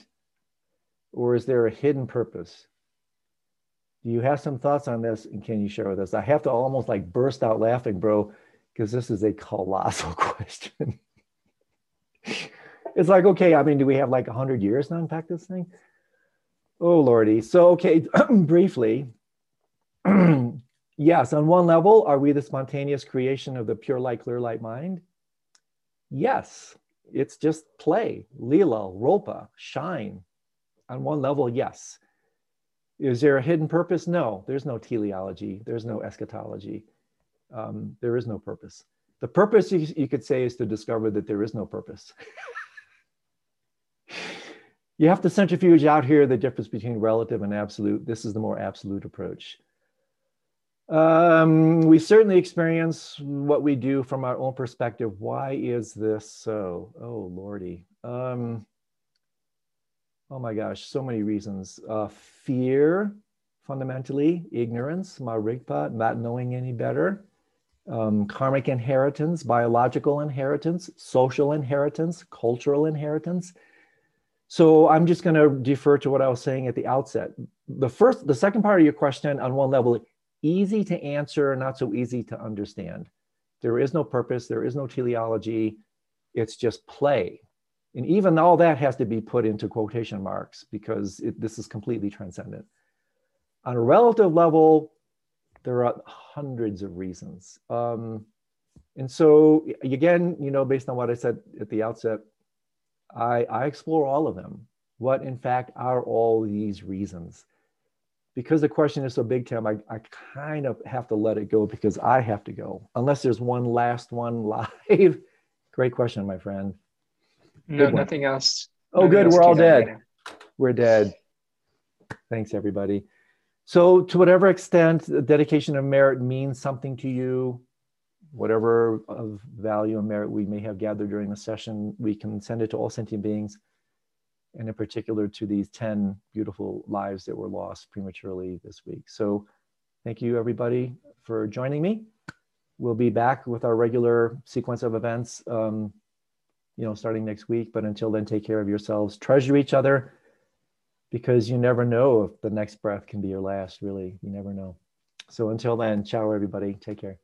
S1: Or is there a hidden purpose? Do you have some thoughts on this and can you share with us? I have to almost like burst out laughing, bro, because this is a colossal question. it's like, okay, I mean, do we have like 100 years to unpack this thing? Oh, Lordy. So, okay, briefly, yes, on one level, are we the spontaneous creation of the pure light, clear light mind? Yes, it's just play, lila, rolpa, shine. On one level, yes. Is there a hidden purpose? No, there's no teleology, there's no eschatology, um, there is no purpose. The purpose, you, you could say, is to discover that there is no purpose. you have to centrifuge out here the difference between relative and absolute. This is the more absolute approach. Um, we certainly experience what we do from our own perspective. Why is this so? Oh, Lordy. Um, oh my gosh, so many reasons. Uh, fear, fundamentally, ignorance, marigpa, not knowing any better, um, karmic inheritance, biological inheritance, social inheritance, cultural inheritance. So I'm just going to defer to what I was saying at the outset. The first, the second part of your question, on one level, easy to answer, not so easy to understand. There is no purpose, there is no teleology, it's just play. And even all that has to be put into quotation marks because it, this is completely transcendent. On a relative level, there are hundreds of reasons. Um, and so, again, you know, based on what I said at the outset, I, I explore all of them. What, in fact, are all these reasons? Because the question is so big, Tim, I, I kind of have to let it go because I have to go. Unless there's one last one live. Great question, my friend.
S2: No, nothing else.
S1: Oh, nothing good. Else We're all dead. We're dead. Thanks, everybody. So, to whatever extent the dedication of merit means something to you, whatever of value and merit we may have gathered during the session, we can send it to all sentient beings, and in particular to these 10 beautiful lives that were lost prematurely this week. So, thank you, everybody, for joining me. We'll be back with our regular sequence of events, um, you know, starting next week. But until then, take care of yourselves, treasure each other because you never know if the next breath can be your last, really. You never know. So until then, ciao, everybody. Take care.